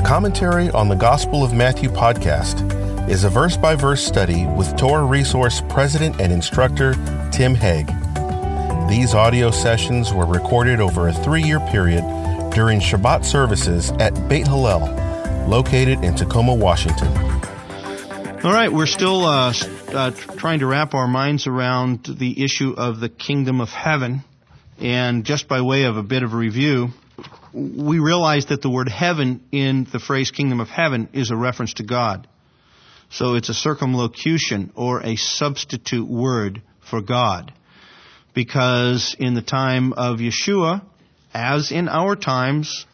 The Commentary on the Gospel of Matthew podcast is a verse by verse study with Torah Resource President and Instructor Tim Hegg. These audio sessions were recorded over a three year period during Shabbat services at Beit Hillel, located in Tacoma, Washington. All right, we're still uh, uh, trying to wrap our minds around the issue of the kingdom of heaven. And just by way of a bit of review, we realize that the word heaven in the phrase kingdom of heaven is a reference to God. So it's a circumlocution or a substitute word for God. Because in the time of Yeshua, as in our times,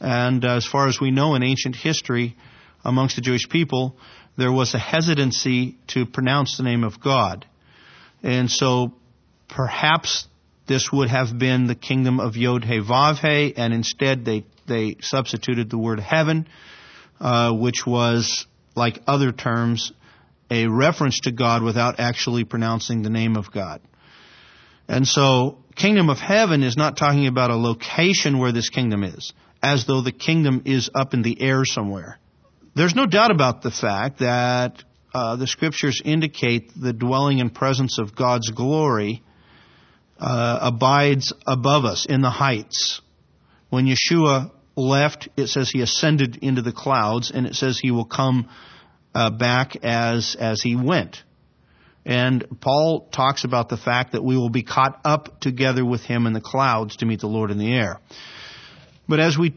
and as far as we know in ancient history amongst the Jewish people, there was a hesitancy to pronounce the name of God. And so perhaps this would have been the kingdom of Yod He Vav He, and instead they, they substituted the word heaven, uh, which was, like other terms, a reference to God without actually pronouncing the name of God. And so, kingdom of heaven is not talking about a location where this kingdom is, as though the kingdom is up in the air somewhere. There's no doubt about the fact that uh, the scriptures indicate the dwelling and presence of God's glory uh, abides above us in the heights. When Yeshua left, it says he ascended into the clouds, and it says he will come uh, back as as he went. And Paul talks about the fact that we will be caught up together with him in the clouds to meet the Lord in the air. But as we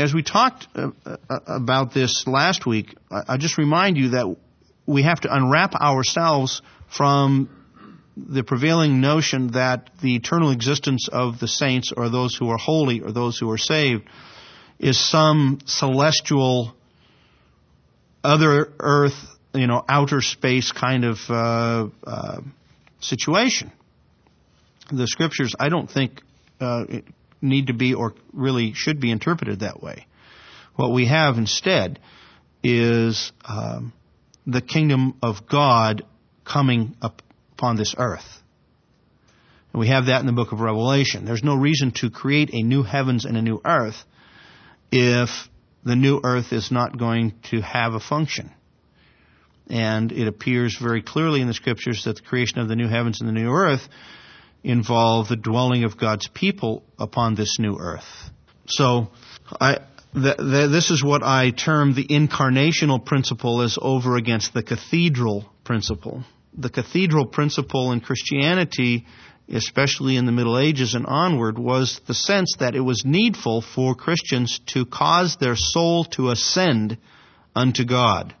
as we talked uh, uh about this last week, I, I just remind you that we have to unwrap ourselves from the prevailing notion that the eternal existence of the saints or those who are holy or those who are saved is some celestial other earth, you know, outer space kind of uh, uh, situation. The scriptures, I don't think, uh, need to be or really should be interpreted that way. What we have instead is um, the kingdom of God coming up upon this earth. And we have that in the book of Revelation. There's no reason to create a new heavens and a new earth if the new earth is not going to have a function. And it appears very clearly in the scriptures that the creation of the new heavens and the new earth involve the dwelling of God's people upon this new earth. So, I, this is what I term the incarnational principle as over against the cathedral principle the cathedral principle in Christianity, especially in the Middle Ages and onward, was the sense that it was needful for Christians to cause their soul to ascend unto God.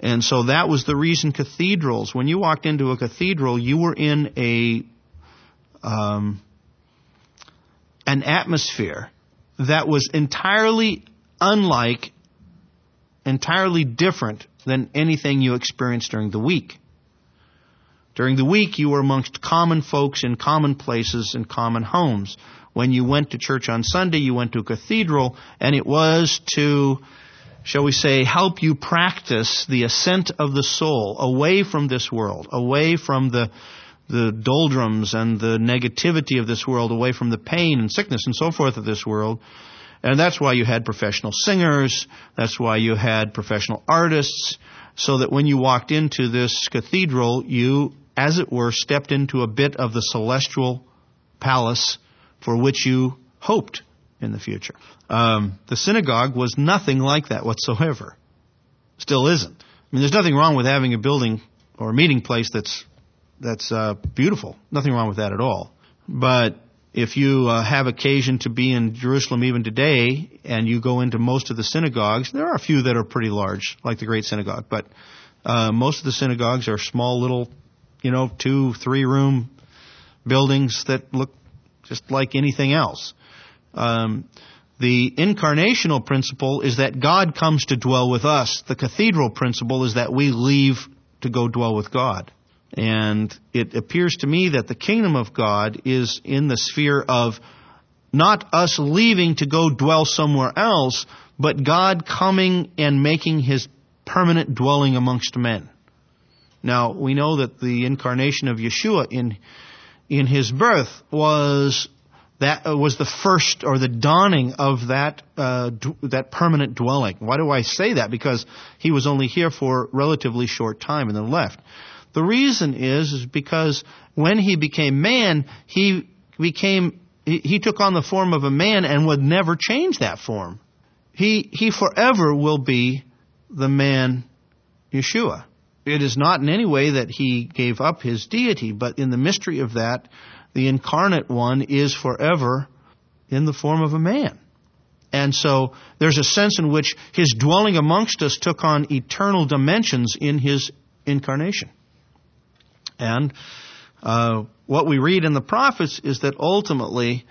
And so that was the reason cathedrals, when you walked into a cathedral, you were in a, um, an atmosphere that was entirely unlike, entirely different than anything you experienced during the week. During the week, you were amongst common folks in common places and common homes. When you went to church on Sunday, you went to a cathedral, and it was to, shall we say, help you practice the ascent of the soul away from this world, away from the the doldrums and the negativity of this world, away from the pain and sickness and so forth of this world. And that's why you had professional singers. That's why you had professional artists. So that when you walked into this cathedral, you as it were, stepped into a bit of the celestial palace for which you hoped in the future. Um, the synagogue was nothing like that whatsoever. Still isn't. I mean, there's nothing wrong with having a building or a meeting place that's that's uh, beautiful. Nothing wrong with that at all. But if you uh, have occasion to be in Jerusalem even today, and you go into most of the synagogues, there are a few that are pretty large, like the Great Synagogue, but uh, most of the synagogues are small little you know, two, three room buildings that look just like anything else. Um, the incarnational principle is that God comes to dwell with us. The cathedral principle is that we leave to go dwell with God. And it appears to me that the kingdom of God is in the sphere of not us leaving to go dwell somewhere else, but God coming and making his permanent dwelling amongst men. Now, we know that the incarnation of Yeshua in, in his birth was that uh, was the first or the dawning of that uh, d- that permanent dwelling. Why do I say that? Because he was only here for a relatively short time and then left. The reason is is because when he became man, he became he, he took on the form of a man and would never change that form. He he forever will be the man Yeshua. It is not in any way that he gave up his deity, but in the mystery of that, the incarnate one is forever in the form of a man. And so there's a sense in which his dwelling amongst us took on eternal dimensions in his incarnation. And uh, what we read in the prophets is that ultimately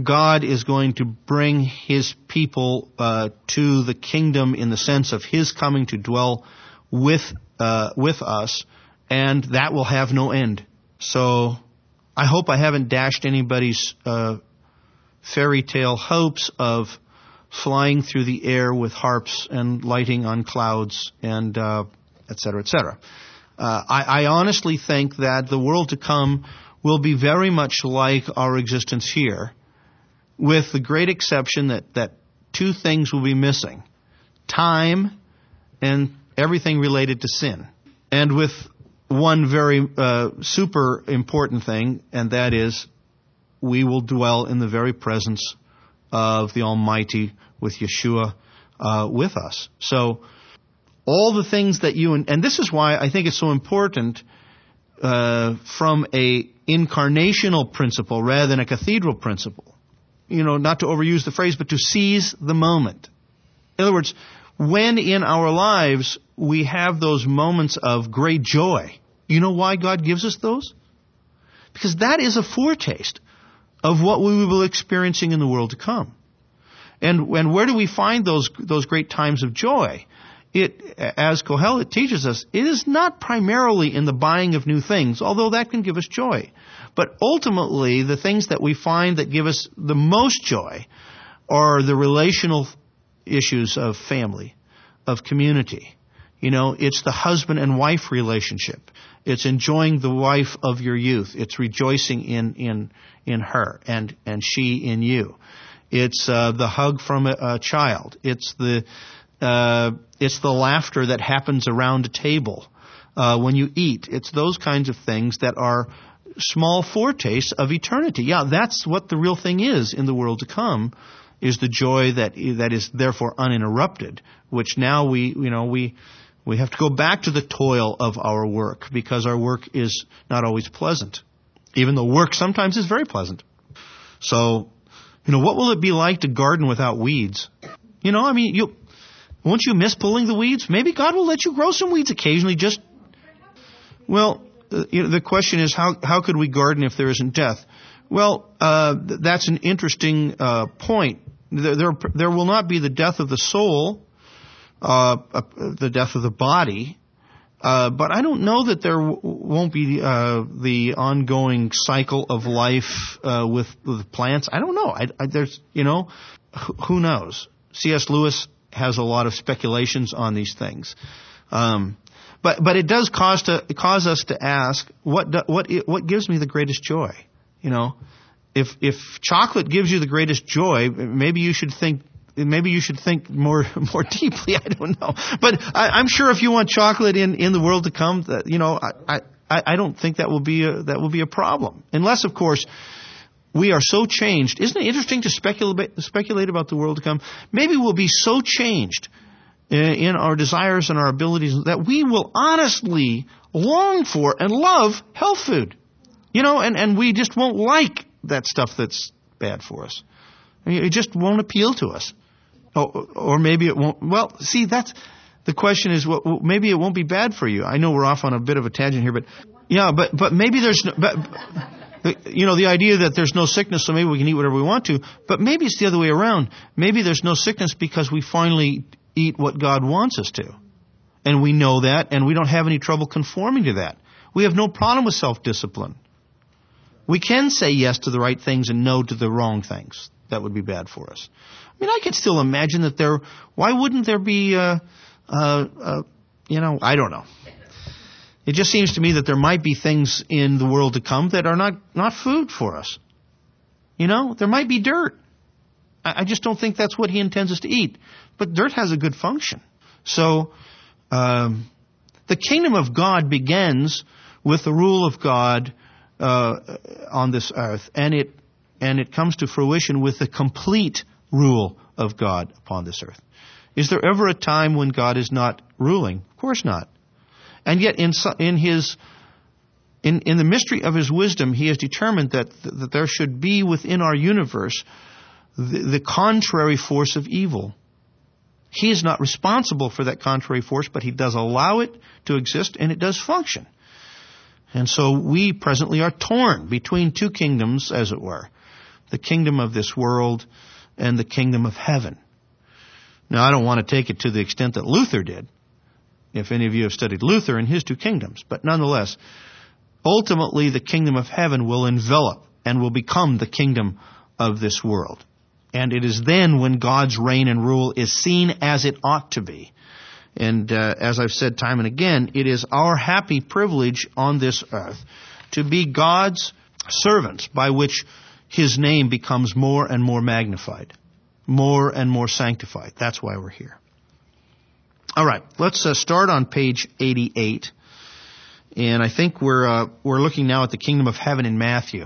God is going to bring his people uh, to the kingdom in the sense of his coming to dwell with uh, with us, and that will have no end. So I hope I haven't dashed anybody's uh, fairy tale hopes of flying through the air with harps and lighting on clouds and uh, et cetera, et cetera. Uh, I, I honestly think that the world to come will be very much like our existence here, with the great exception that, that two things will be missing time and everything related to sin. And with one very uh, super important thing, and that is we will dwell in the very presence of the Almighty with Yeshua uh, with us. So all the things that you and, and this is why I think it's so important uh, from a incarnational principle rather than a cathedral principle. You know, not to overuse the phrase, but to seize the moment. In other words, when in our lives we have those moments of great joy. You know why God gives us those? Because that is a foretaste of what we will be experiencing in the world to come. And, and where do we find those, those great times of joy? It, as Kohelet teaches us, it is not primarily in the buying of new things, although that can give us joy. But ultimately, the things that we find that give us the most joy are the relational issues of family, of community, you know, it's the husband and wife relationship. It's enjoying the wife of your youth. It's rejoicing in in in her and and she in you. It's uh, the hug from a, a child. It's the uh, it's the laughter that happens around a table uh, when you eat. It's those kinds of things that are small foretastes of eternity. Yeah, that's what the real thing is in the world to come. Is the joy that that is therefore uninterrupted, which now we you know we we have to go back to the toil of our work because our work is not always pleasant. Even though work sometimes is very pleasant. So, you know, what will it be like to garden without weeds? You know, I mean, you won't you miss pulling the weeds? Maybe God will let you grow some weeds occasionally. Just well, uh, you know, the question is how how could we garden if there isn't death? Well, uh, that's an interesting uh, point. There, there, will not be the death of the soul uh, uh, the death of the body. Uh, but I don't know that there w- won't be uh, the ongoing cycle of life uh, with with plants. I don't know. I, I, there's you know, who knows? C.S. Lewis has a lot of speculations on these things. Um, but but it does cause to cause us to ask what do, what what gives me the greatest joy? You know, if if chocolate gives you the greatest joy, maybe you should think maybe you should think more more deeply. I don't know, but I, am sure if you want chocolate in in the world to come, that you know, I I, I don't think that will be a, that will be a problem, unless of course. We are so changed. Isn't it interesting to speculate, speculate about the world to come? Maybe we'll be so changed eh, in our desires and our abilities that we will honestly long for and love health food. You know, and, and we just won't like that stuff that's bad for us. it just won't appeal to us. Oh, or maybe it won't. Well, see, that's the question is, well, maybe it won't be bad for you. I know we're off on a bit of a tangent here, but yeah, but but maybe there's no, but, you know the idea that there's no sickness, so maybe we can eat whatever we want to. But maybe it's the other way around. Maybe there's no sickness because we finally eat what God wants us to, and we know that, and we don't have any trouble conforming to that. We have no problem with self-discipline. We can say yes to the right things and no to the wrong things that would be bad for us. I mean, I could still imagine that there. Why wouldn't there be? Uh, uh, uh, you know, I don't know. It just seems to me that there might be things in the world to come that are not not food for us. You know, there might be dirt. I, I just don't think that's what he intends us to eat. But dirt has a good function. So, um, the kingdom of God begins with the rule of God uh, on this earth, and it and it comes to fruition with the complete rule of God upon this earth. Is there ever a time when God is not ruling? Of course not. And yet, in in his in, in the mystery of his wisdom, he has determined that, that there should be within our universe the, the contrary force of evil. He is not responsible for that contrary force, but he does allow it to exist and it does function. And so we presently are torn between two kingdoms, as it were the kingdom of this world and the kingdom of heaven. Now, I don't want to take it to the extent that Luther did, if any of you have studied Luther and his two kingdoms, but nonetheless, ultimately the kingdom of heaven will envelop and will become the kingdom of this world. And it is then when God's reign and rule is seen as it ought to be. And uh, as I've said time and again, it is our happy privilege on this earth to be God's servants by which His name becomes more and more magnified, more and more sanctified. That's why we're here. All right, let's uh, start on page 88. And I think we're, uh, we're looking now at the kingdom of heaven in Matthew.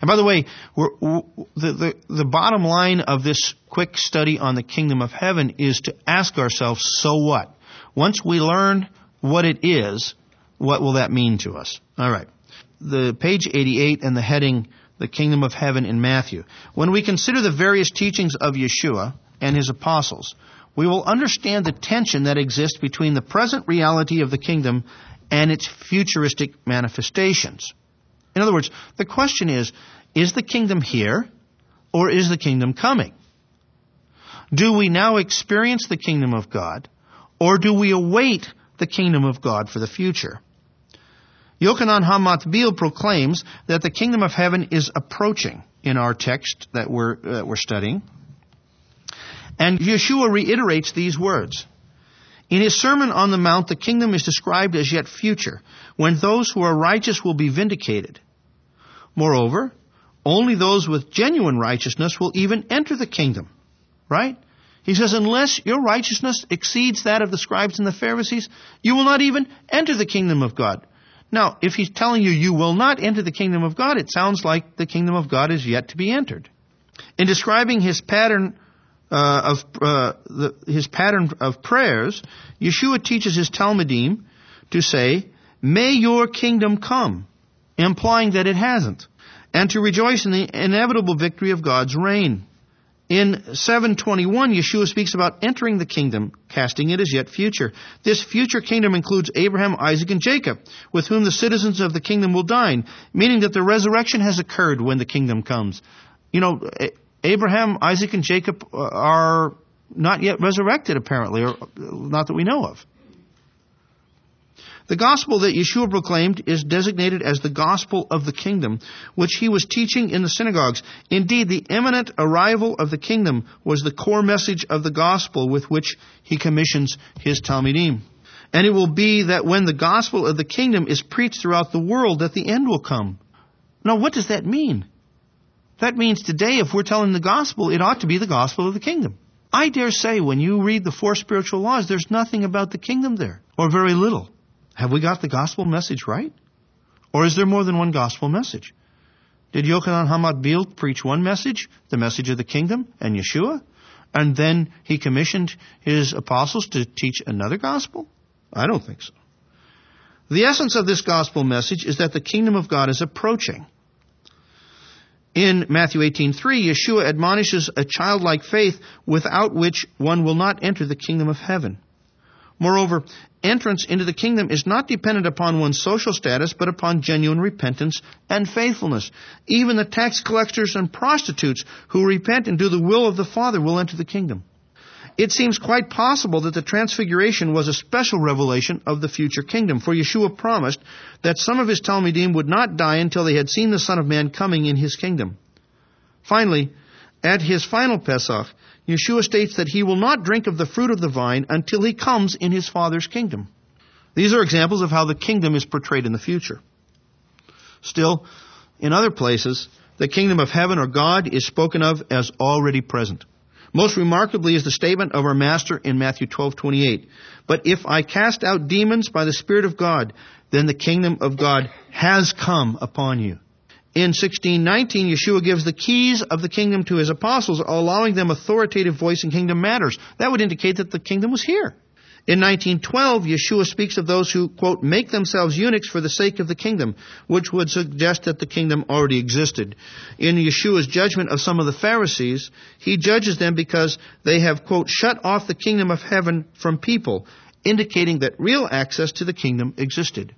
And by the way, the, the, the bottom line of this quick study on the kingdom of heaven is to ask ourselves, so what? Once we learn what it is, what will that mean to us? All right. The page 88 and the heading, the kingdom of heaven in Matthew. When we consider the various teachings of Yeshua and his apostles, we will understand the tension that exists between the present reality of the kingdom and its futuristic manifestations. In other words, the question is, is the kingdom here or is the kingdom coming? Do we now experience the kingdom of God or do we await the kingdom of God for the future? Yochanan HaMatbil proclaims that the kingdom of heaven is approaching in our text that we're, uh, we're studying. And Yeshua reiterates these words. In his Sermon on the Mount, the kingdom is described as yet future, when those who are righteous will be vindicated. Moreover, only those with genuine righteousness will even enter the kingdom. Right? He says, unless your righteousness exceeds that of the scribes and the Pharisees, you will not even enter the kingdom of God. Now, if he's telling you you will not enter the kingdom of God, it sounds like the kingdom of God is yet to be entered. In describing his pattern uh, of uh, the, his pattern of prayers, Yeshua teaches his Talmidim to say, "May your kingdom come," implying that it hasn't, and to rejoice in the inevitable victory of God's reign. In 721, Yeshua speaks about entering the kingdom, casting it as yet future. This future kingdom includes Abraham, Isaac, and Jacob, with whom the citizens of the kingdom will dine, meaning that the resurrection has occurred when the kingdom comes. You know, Abraham, Isaac, and Jacob uh, are not yet resurrected, apparently, or uh, not that we know of. The gospel that Yeshua proclaimed is designated as the gospel of the kingdom, which he was teaching in the synagogues. Indeed, the imminent arrival of the kingdom was the core message of the gospel with which he commissions his Talmidim. And it will be that when the gospel of the kingdom is preached throughout the world, that the end will come. Now, what does that mean? That means today, if we're telling the gospel, it ought to be the gospel of the kingdom. I dare say when you read the four spiritual laws, there's nothing about the kingdom there, or very little. Have we got the gospel message right? Or is there more than one gospel message? Did Yochanan HaMatbil preach one message, the message of the kingdom and Yeshua, and then he commissioned his apostles to teach another gospel? I don't think so. The essence of this gospel message is that the kingdom of God is approaching. In Matthew 18:3, Yeshua admonishes a childlike faith without which one will not enter the kingdom of heaven. Moreover, entrance into the kingdom is not dependent upon one's social status, but upon genuine repentance and faithfulness. Even the tax collectors and prostitutes who repent and do the will of the Father will enter the kingdom. It seems quite possible that the transfiguration was a special revelation of the future kingdom, for Yeshua promised that some of his Talmidim would not die until they had seen the Son of Man coming in his kingdom. Finally, at his final Pesach, Yeshua states that he will not drink of the fruit of the vine until he comes in his Father's kingdom. These are examples of how the kingdom is portrayed in the future. Still, in other places, the kingdom of heaven or God is spoken of as already present. Most remarkably is the statement of our master in Matthew 12:28. But if I cast out demons by the spirit of God, then the kingdom of God has come upon you. In 1619, Yeshua gives the keys of the kingdom to his apostles, allowing them authoritative voice in kingdom matters. That would indicate that the kingdom was here. In 1912, Yeshua speaks of those who, quote, make themselves eunuchs for the sake of the kingdom, which would suggest that the kingdom already existed. In Yeshua's judgment of some of the Pharisees, he judges them because they have, quote, shut off the kingdom of heaven from people, indicating that real access to the kingdom existed.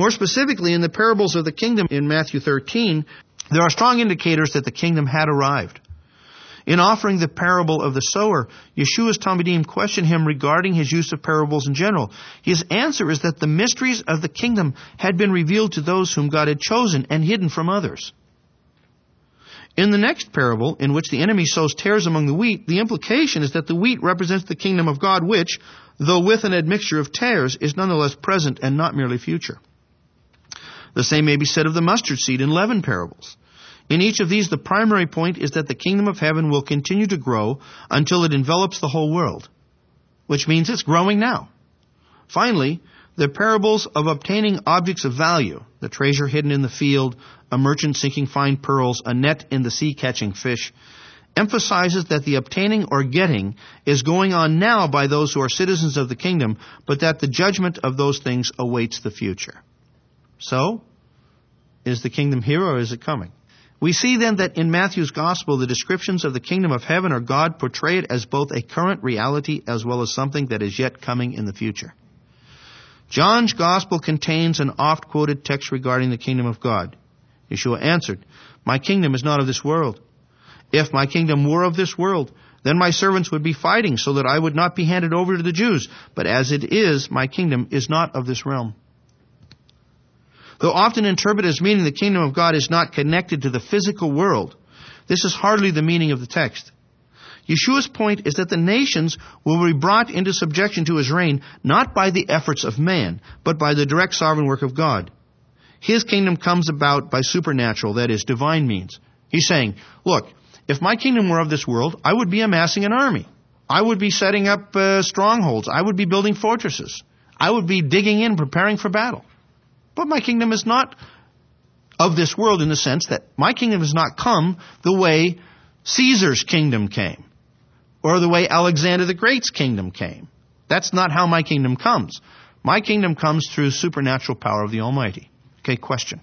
More specifically, in the parables of the kingdom in Matthew 13, there are strong indicators that the kingdom had arrived. In offering the parable of the sower, Yeshua's Talmidim question him regarding his use of parables in general. His answer is that the mysteries of the kingdom had been revealed to those whom God had chosen and hidden from others. In the next parable, in which the enemy sows tares among the wheat, the implication is that the wheat represents the kingdom of God, which, though with an admixture of tares, is nonetheless present and not merely future. The same may be said of the mustard seed in leaven parables. In each of these, the primary point is that the kingdom of heaven will continue to grow until it envelops the whole world, which means it's growing now. Finally, the parables of obtaining objects of value, the treasure hidden in the field, a merchant seeking fine pearls, a net in the sea catching fish, emphasizes that the obtaining or getting is going on now by those who are citizens of the kingdom, but that the judgment of those things awaits the future. So, is the kingdom here or is it coming? We see then that in Matthew's gospel, the descriptions of the kingdom of heaven or God portray it as both a current reality as well as something that is yet coming in the future. John's gospel contains an oft quoted text regarding the kingdom of God. Yeshua answered, My kingdom is not of this world. If my kingdom were of this world, then my servants would be fighting so that I would not be handed over to the Jews. But as it is, my kingdom is not of this realm. Though often interpreted as meaning the kingdom of God is not connected to the physical world, this is hardly the meaning of the text. Yeshua's point is that the nations will be brought into subjection to his reign not by the efforts of man, but by the direct sovereign work of God. His kingdom comes about by supernatural, that is, divine means. He's saying, look, if my kingdom were of this world, I would be amassing an army. I would be setting up uh, strongholds. I would be building fortresses. I would be digging in, preparing for battle. But my kingdom is not of this world in the sense that my kingdom has not come the way Caesar's kingdom came or the way Alexander the Great's kingdom came. That's not how my kingdom comes. My kingdom comes through supernatural power of the Almighty. Okay, question.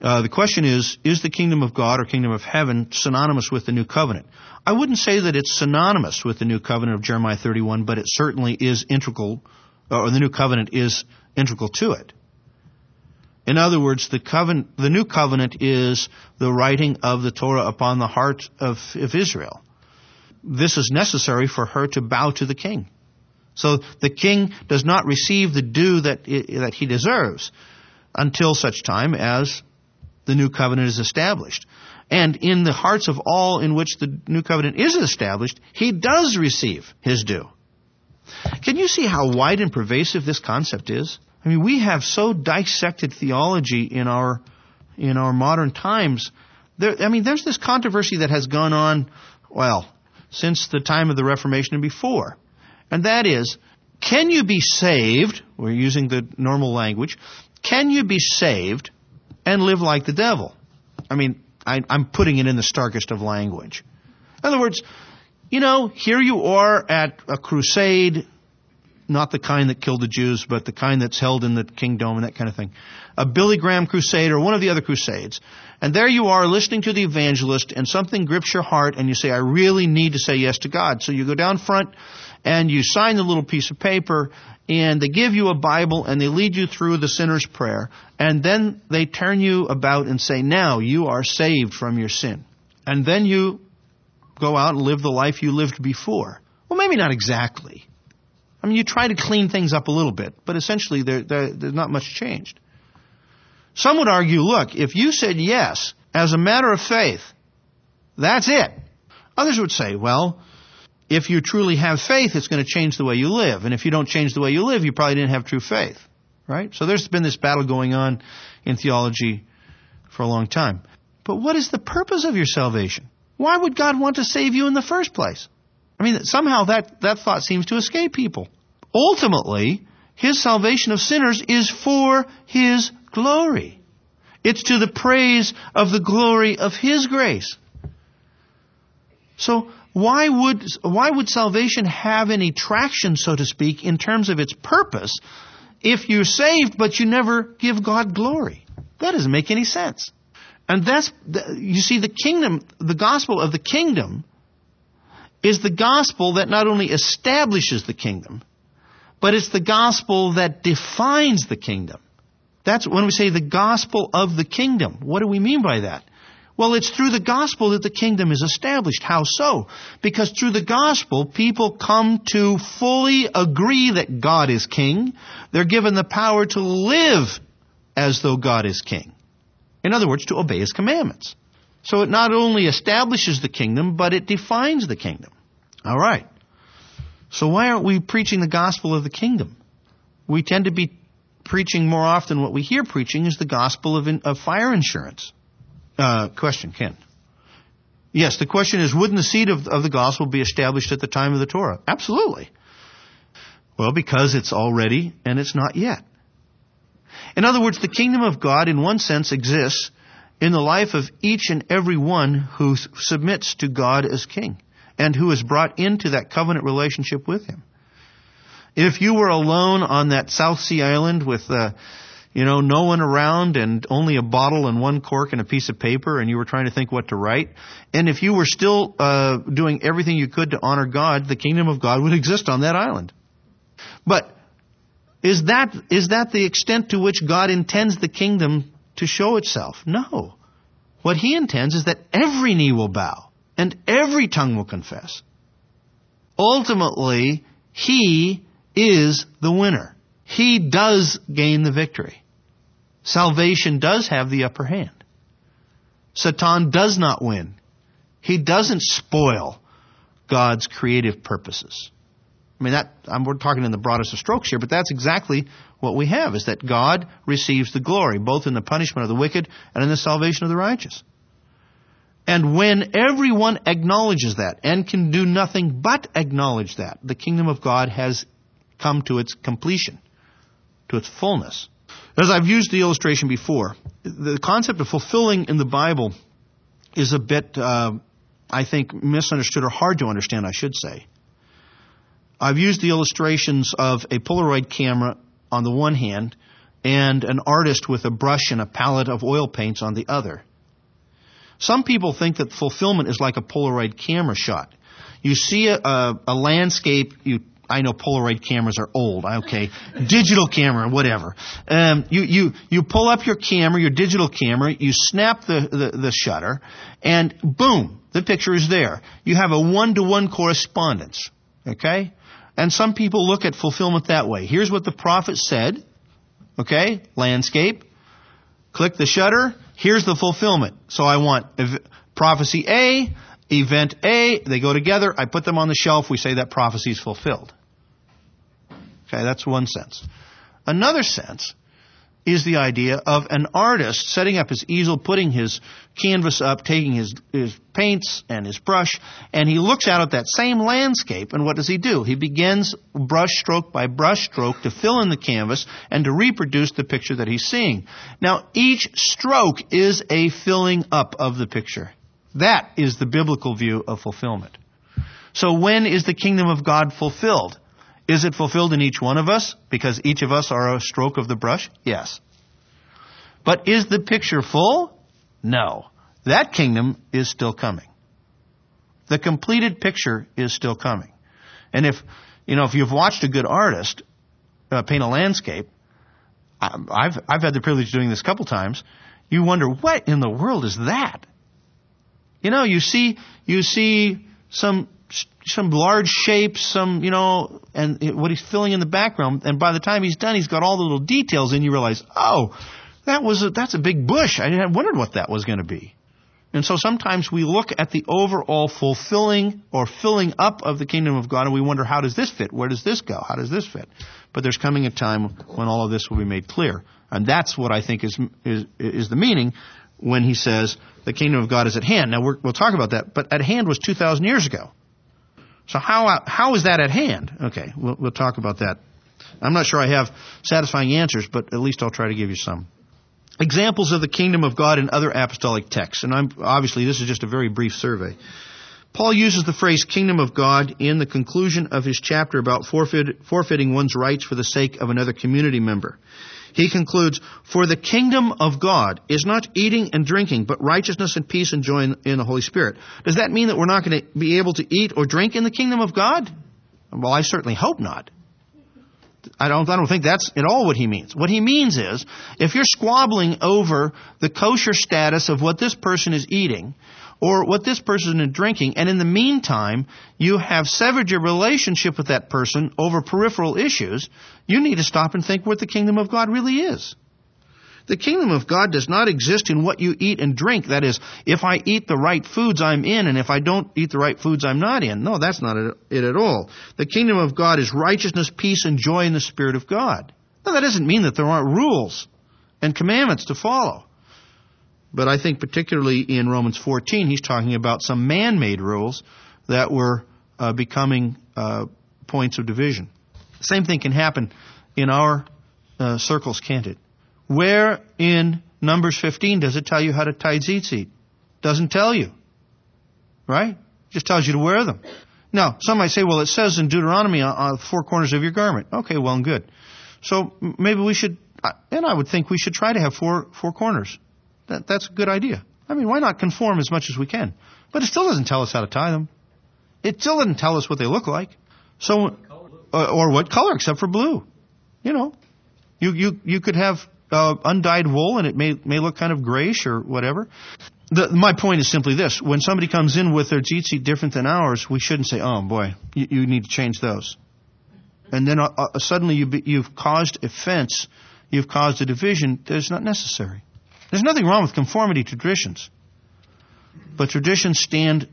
Uh, the question is, is the kingdom of God or kingdom of heaven synonymous with the new covenant? I wouldn't say that it's synonymous with the new covenant of Jeremiah 31, but it certainly is integral, or the new covenant is integral to it. In other words, the the new covenant is the writing of the Torah upon the heart of, of Israel. This is necessary for her to bow to the king. So the king does not receive the due that, that he deserves until such time as the new covenant is established. And in the hearts of all in which the new covenant is established, he does receive his due. Can you see how wide and pervasive this concept is? I mean, we have so dissected theology in our in our modern times. There, I mean, there's this controversy that has gone on, well, since the time of the Reformation and before, and that is, can you be saved? We're using the normal language. Can you be saved and live like the devil? I mean, I, I'm putting it in the starkest of language. In other words, you know, here you are at a crusade not the kind that killed the Jews, but the kind that's held in the Kingdome and that kind of thing. A Billy Graham crusade or one of the other crusades. And there you are listening to the evangelist and something grips your heart and you say, I really need to say yes to God. So you go down front and you sign the little piece of paper and they give you a Bible and they lead you through the sinner's prayer. And then they turn you about and say, now you are saved from your sin. And then you go out and live the life you lived before. Well, maybe not exactly. I mean, you try to clean things up a little bit, but essentially there, there, there's not much changed. Some would argue, look, if you said yes as a matter of faith, that's it. Others would say, well, if you truly have faith, it's going to change the way you live. And if you don't change the way you live, you probably didn't have true faith. Right? So there's been this battle going on in theology for a long time. But what is the purpose of your salvation? Why would God want to save you in the first place? I mean, somehow that, that thought seems to escape people. Ultimately, His salvation of sinners is for His glory. It's to the praise of the glory of His grace. So, why would, why would salvation have any traction, so to speak, in terms of its purpose if you're saved but you never give God glory? That doesn't make any sense. And that's, you see, the kingdom, the gospel of the kingdom is the gospel that not only establishes the kingdom, but it's the gospel that defines the kingdom. That's when we say the gospel of the kingdom. What do we mean by that? Well, it's through the gospel that the kingdom is established. How so? Because through the gospel, people come to fully agree that God is king. They're given the power to live as though God is king. In other words, to obey his commandments. So it not only establishes the kingdom, but it defines the kingdom. All right. So why aren't we preaching the gospel of the kingdom? We tend to be preaching more often what we hear preaching is the gospel of, in, of fire insurance. Uh, question, Ken. Yes, the question is, wouldn't the seed of, of the gospel be established at the time of the Torah? Absolutely. Well, because it's already and it's not yet. In other words, the kingdom of God, in one sense, exists in the life of each and every one who submits to God as king and who is brought into that covenant relationship with him. If you were alone on that South Sea island with, uh, you know, no one around and only a bottle and one cork and a piece of paper and you were trying to think what to write, and if you were still uh, doing everything you could to honor God, the kingdom of God would exist on that island. But is that, is that the extent to which God intends the kingdom to show itself? No. What he intends is that every knee will bow and every tongue will confess. Ultimately, he is the winner. He does gain the victory. Salvation does have the upper hand. Satan does not win. He doesn't spoil God's creative purposes. I mean, that, I'm, we're talking in the broadest of strokes here, but that's exactly what we have, is that God receives the glory, both in the punishment of the wicked and in the salvation of the righteous. And when everyone acknowledges that and can do nothing but acknowledge that, the kingdom of God has come to its completion, to its fullness. As I've used the illustration before, the concept of fulfilling in the Bible is a bit, uh, I think, misunderstood or hard to understand, I should say. I've used the illustrations of a Polaroid camera on the one hand and an artist with a brush and a palette of oil paints on the other. Some people think that fulfillment is like a Polaroid camera shot. You see a, a, a landscape, you I know Polaroid cameras are old. Okay, digital camera, whatever. Um, you you you pull up your camera, your digital camera. You snap the, the the shutter, and boom, the picture is there. You have a one to one correspondence. Okay, and some people look at fulfillment that way. Here's what the prophet said. Okay, landscape. Click the shutter. Here's the fulfillment. So I want prophecy A, event A. They go together. I put them on the shelf. We say that prophecy is fulfilled. Okay, that's one sense. Another sense is the idea of an artist setting up his easel, putting his canvas up, taking his, his paints and his brush, and he looks out at that same landscape, and what does he do? He begins brush stroke by brush stroke to fill in the canvas and to reproduce the picture that he's seeing. Now, each stroke is a filling up of the picture. That is the biblical view of fulfillment. So when is the kingdom of God fulfilled? Is it fulfilled in each one of us because each of us are a stroke of the brush? Yes. But is the picture full? No. That kingdom is still coming. The completed picture is still coming. And if, you know, if you've watched a good artist uh, paint a landscape, I've, I've had the privilege of doing this a couple times, you wonder, what in the world is that? You know, you see, you see some some large shapes, some, you know, and what he's filling in the background. And by the time he's done, he's got all the little details and you realize, oh, that was a, that's a big bush. I wondered what that was going to be. And so sometimes we look at the overall fulfilling or filling up of the kingdom of God and we wonder, how does this fit? Where does this go? How does this fit? But there's coming a time when all of this will be made clear. And that's what I think is, is, is the meaning when he says the kingdom of God is at hand. Now we will talk about that, but at hand was 2,000 years ago. So how uh, how is that at hand? Okay, we'll, we'll talk about that. I'm not sure I have satisfying answers, but at least I'll try to give you some. Examples of the kingdom of God in other apostolic texts, and I'm, obviously this is just a very brief survey. Paul uses the phrase kingdom of God in the conclusion of his chapter about forfeit, forfeiting one's rights for the sake of another community member. He concludes, For the kingdom of God is not eating and drinking, but righteousness and peace and joy in, the Holy Spirit. Does that mean that we're not going to be able to eat or drink in the kingdom of God? Well, I certainly hope not. I don't, I don't think that's at all what he means. What he means is, if you're squabbling over the kosher status of what this person is eating, or what this person is drinking, and in the meantime, you have severed your relationship with that person over peripheral issues, you need to stop and think what the kingdom of God really is. The kingdom of God does not exist in what you eat and drink. That is, if I eat the right foods, I'm in, and if I don't eat the right foods, I'm not in. No, that's not it at all. The kingdom of God is righteousness, peace, and joy in the Spirit of God. Now, that doesn't mean that there aren't rules and commandments to follow. But I think particularly in Romans 14, he's talking about some man-made rules that were uh, becoming uh, points of division. Same thing can happen in our uh, circles, can't it? Where in Numbers 15 does it tell you how to tie tzitzit? Doesn't tell you. Right? Just tells you to wear them. Now, some might say, well, it says in Deuteronomy on, the four corners of your garment. Okay, well and good. So maybe we should, and I would think we should try to have four, four corners. That, that's a good idea. I mean, why not conform as much as we can? But it still doesn't tell us how to tie them. It still doesn't tell us what they look like. So, uh, or what color except for blue. You know, you you you could have uh, undyed wool and it may may look kind of grayish or whatever. The, my point is simply this: when somebody comes in with their tzitzit different than ours, we shouldn't say, "Oh boy, you, you need to change those." And then uh, uh suddenly you be, you've caused offense, you've caused a division that is not necessary. There's nothing wrong with conformity to traditions. But traditions stand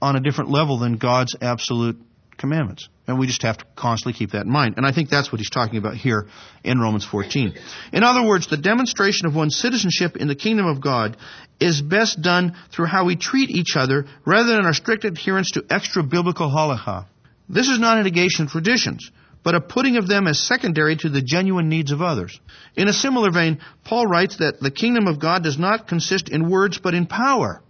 on a different level than God's absolute commandments. And we just have to constantly keep that in mind. And I think that's what he's talking about here in Romans 14. In other words, the demonstration of one's citizenship in the kingdom of God is best done through how we treat each other rather than our strict adherence to extra biblical halacha. This is not a negation of traditions but a putting of them as secondary to the genuine needs of others. In a similar vein, Paul writes that the kingdom of God does not consist in words but in power,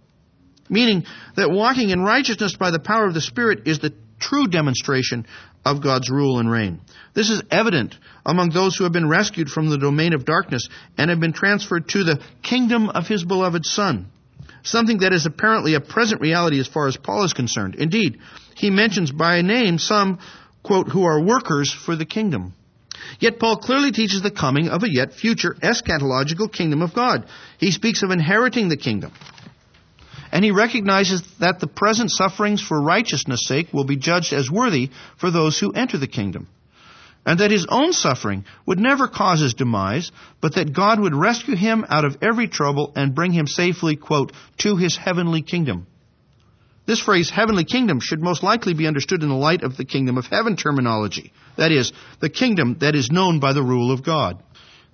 meaning that walking in righteousness by the power of the Spirit is the true demonstration of God's rule and reign. This is evident among those who have been rescued from the domain of darkness and have been transferred to the kingdom of his beloved Son. Something that is apparently a present reality as far as Paul is concerned. Indeed, he mentions by name some quote, who are workers for the kingdom. Yet Paul clearly teaches the coming of a yet future eschatological kingdom of God. He speaks of inheriting the kingdom. And he recognizes that the present sufferings for righteousness' sake will be judged as worthy for those who enter the kingdom. And that his own suffering would never cause his demise, but that God would rescue him out of every trouble and bring him safely, quote, to his heavenly kingdom. This phrase, heavenly kingdom, should most likely be understood in the light of the kingdom of heaven terminology. That is, the kingdom that is known by the rule of God.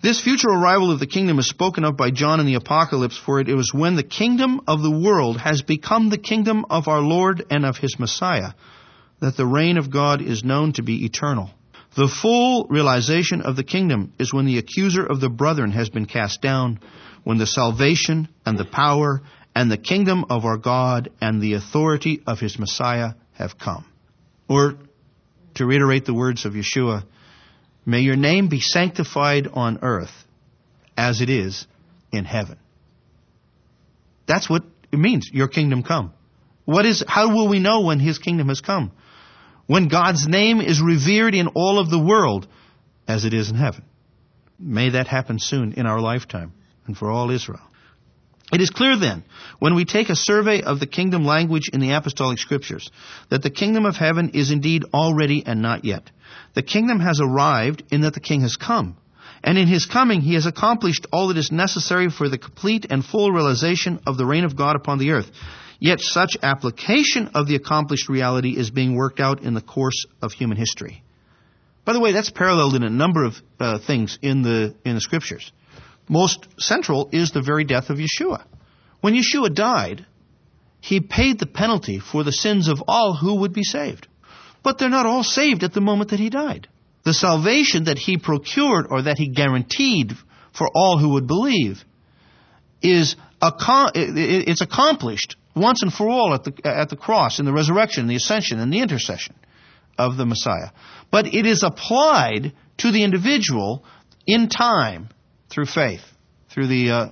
This future arrival of the kingdom is spoken of by John in the Apocalypse, for it was when the kingdom of the world has become the kingdom of our Lord and of his Messiah that the reign of God is known to be eternal. The full realization of the kingdom is when the accuser of the brethren has been cast down, when the salvation and the power and the kingdom of our God and the authority of his Messiah have come. Or, to reiterate the words of Yeshua, may your name be sanctified on earth as it is in heaven. That's what it means, your kingdom come. What is, how will we know when his kingdom has come? When God's name is revered in all of the world as it is in heaven. May that happen soon in our lifetime and for all Israel. It is clear then, when we take a survey of the kingdom language in the apostolic scriptures, that the kingdom of heaven is indeed already and not yet. The kingdom has arrived in that the king has come. And in his coming, he has accomplished all that is necessary for the complete and full realization of the reign of God upon the earth. Yet such application of the accomplished reality is being worked out in the course of human history. By the way, that's paralleled in a number of uh, things in the in the scriptures most central is the very death of Yeshua. When Yeshua died, he paid the penalty for the sins of all who would be saved. But they're not all saved at the moment that he died. The salvation that he procured or that he guaranteed for all who would believe is it's accomplished once and for all at the, at the cross, in the resurrection, the ascension, and the intercession of the Messiah. But it is applied to the individual in time through faith, through the uh,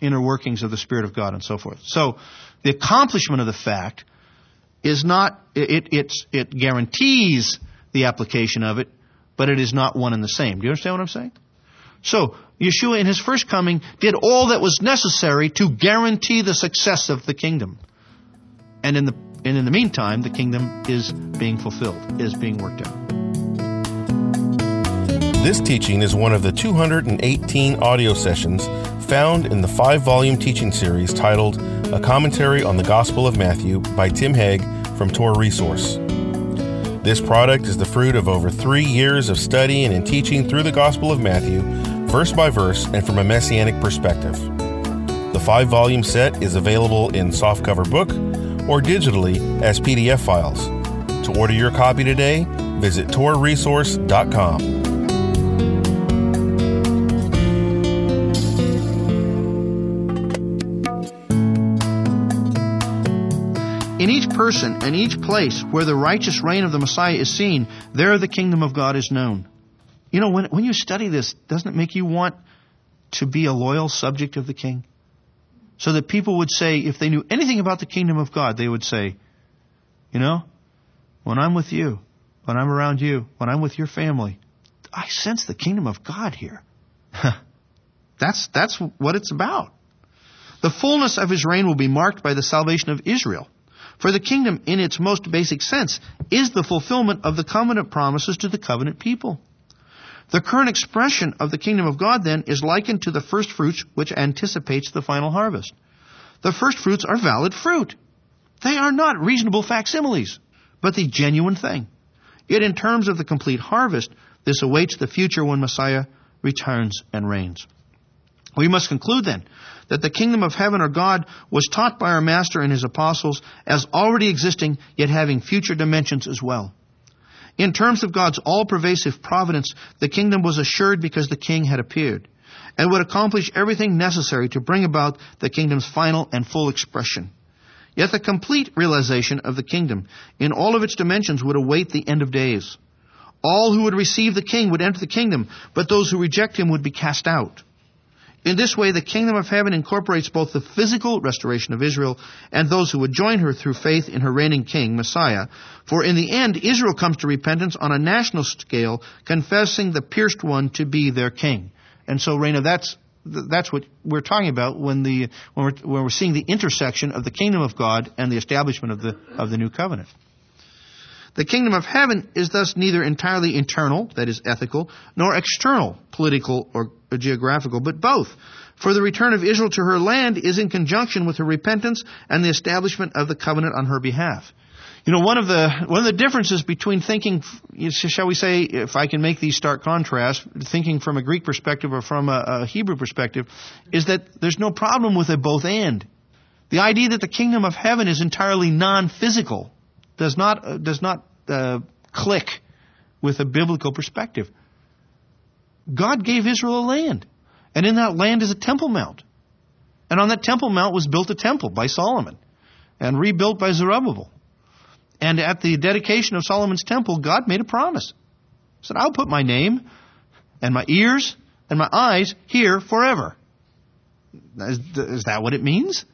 inner workings of the Spirit of God and so forth. So the accomplishment of the fact is not, it, it, it guarantees the application of it, but it is not one and the same. Do you understand what I'm saying? So, Yeshua in his first coming did all that was necessary to guarantee the success of the kingdom. And in the, and in the meantime, the kingdom is being fulfilled, is being worked out. This teaching is one of the 218 audio sessions found in the five volume teaching series titled A Commentary on the Gospel of Matthew by Tim Hegg from Torah Resource. This product is the fruit of over three years of studying and in teaching through the Gospel of Matthew, verse by verse, and from a messianic perspective. The five volume set is available in softcover book or digitally as PDF files. To order your copy today, visit torahresource.com. person and each place where the righteous reign of the Messiah is seen, there the kingdom of God is known. You know, when, when you study this, doesn't it make you want to be a loyal subject of the king? So that people would say, if they knew anything about the kingdom of God, they would say, you know, when I'm with you, when I'm around you, when I'm with your family, I sense the kingdom of God here. that's, that's what it's about. The fullness of his reign will be marked by the salvation of Israel. For the kingdom, in its most basic sense, is the fulfillment of the covenant promises to the covenant people. The current expression of the kingdom of God, then, is likened to the first fruits which anticipates the final harvest. The first fruits are valid fruit. They are not reasonable facsimiles, but the genuine thing. Yet, in terms of the complete harvest, this awaits the future when Messiah returns and reigns. We must conclude then that the kingdom of heaven or God was taught by our Master and his apostles as already existing, yet having future dimensions as well. In terms of God's all-pervasive providence, the kingdom was assured because the king had appeared, and would accomplish everything necessary to bring about the kingdom's final and full expression. Yet the complete realization of the kingdom in all of its dimensions would await the end of days. All who would receive the king would enter the kingdom, but those who reject him would be cast out. In this way, the kingdom of heaven incorporates both the physical restoration of Israel and those who would join her through faith in her reigning king, Messiah. For in the end, Israel comes to repentance on a national scale, confessing the pierced one to be their king. And so, Raina, that's that's what we're talking about when the when we're, when we're seeing the intersection of the kingdom of God and the establishment of the of the new covenant. The kingdom of heaven is thus neither entirely internal, that is ethical, nor external, political or geographical, but both. For the return of Israel to her land is in conjunction with her repentance and the establishment of the covenant on her behalf. You know, one of the one of the differences between thinking, shall we say, if I can make these stark contrasts, thinking from a Greek perspective or from a, a Hebrew perspective, is that there's no problem with a both and. The idea that the kingdom of heaven is entirely non-physical does not uh, does not uh, click with a biblical perspective. God gave Israel a land, and in that land is a temple mount, and on that temple mount was built a temple by Solomon, and rebuilt by Zerubbabel. And at the dedication of Solomon's temple, God made a promise. He said, "I'll put my name and my ears and my eyes here forever." Is, is that what it means?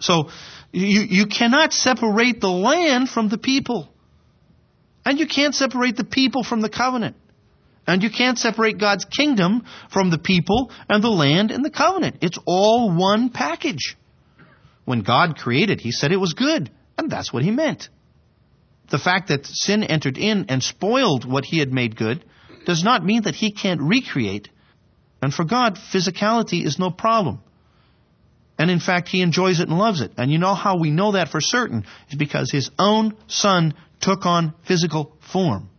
So you, you cannot separate the land from the people. And you can't separate the people from the covenant. And you can't separate God's kingdom from the people and the land and the covenant. It's all one package. When God created, He said it was good. And that's what He meant. The fact that sin entered in and spoiled what He had made good does not mean that He can't recreate. And for God, physicality is no problem. And in fact, he enjoys it and loves it. And you know how we know that for certain is because his own son took on physical form.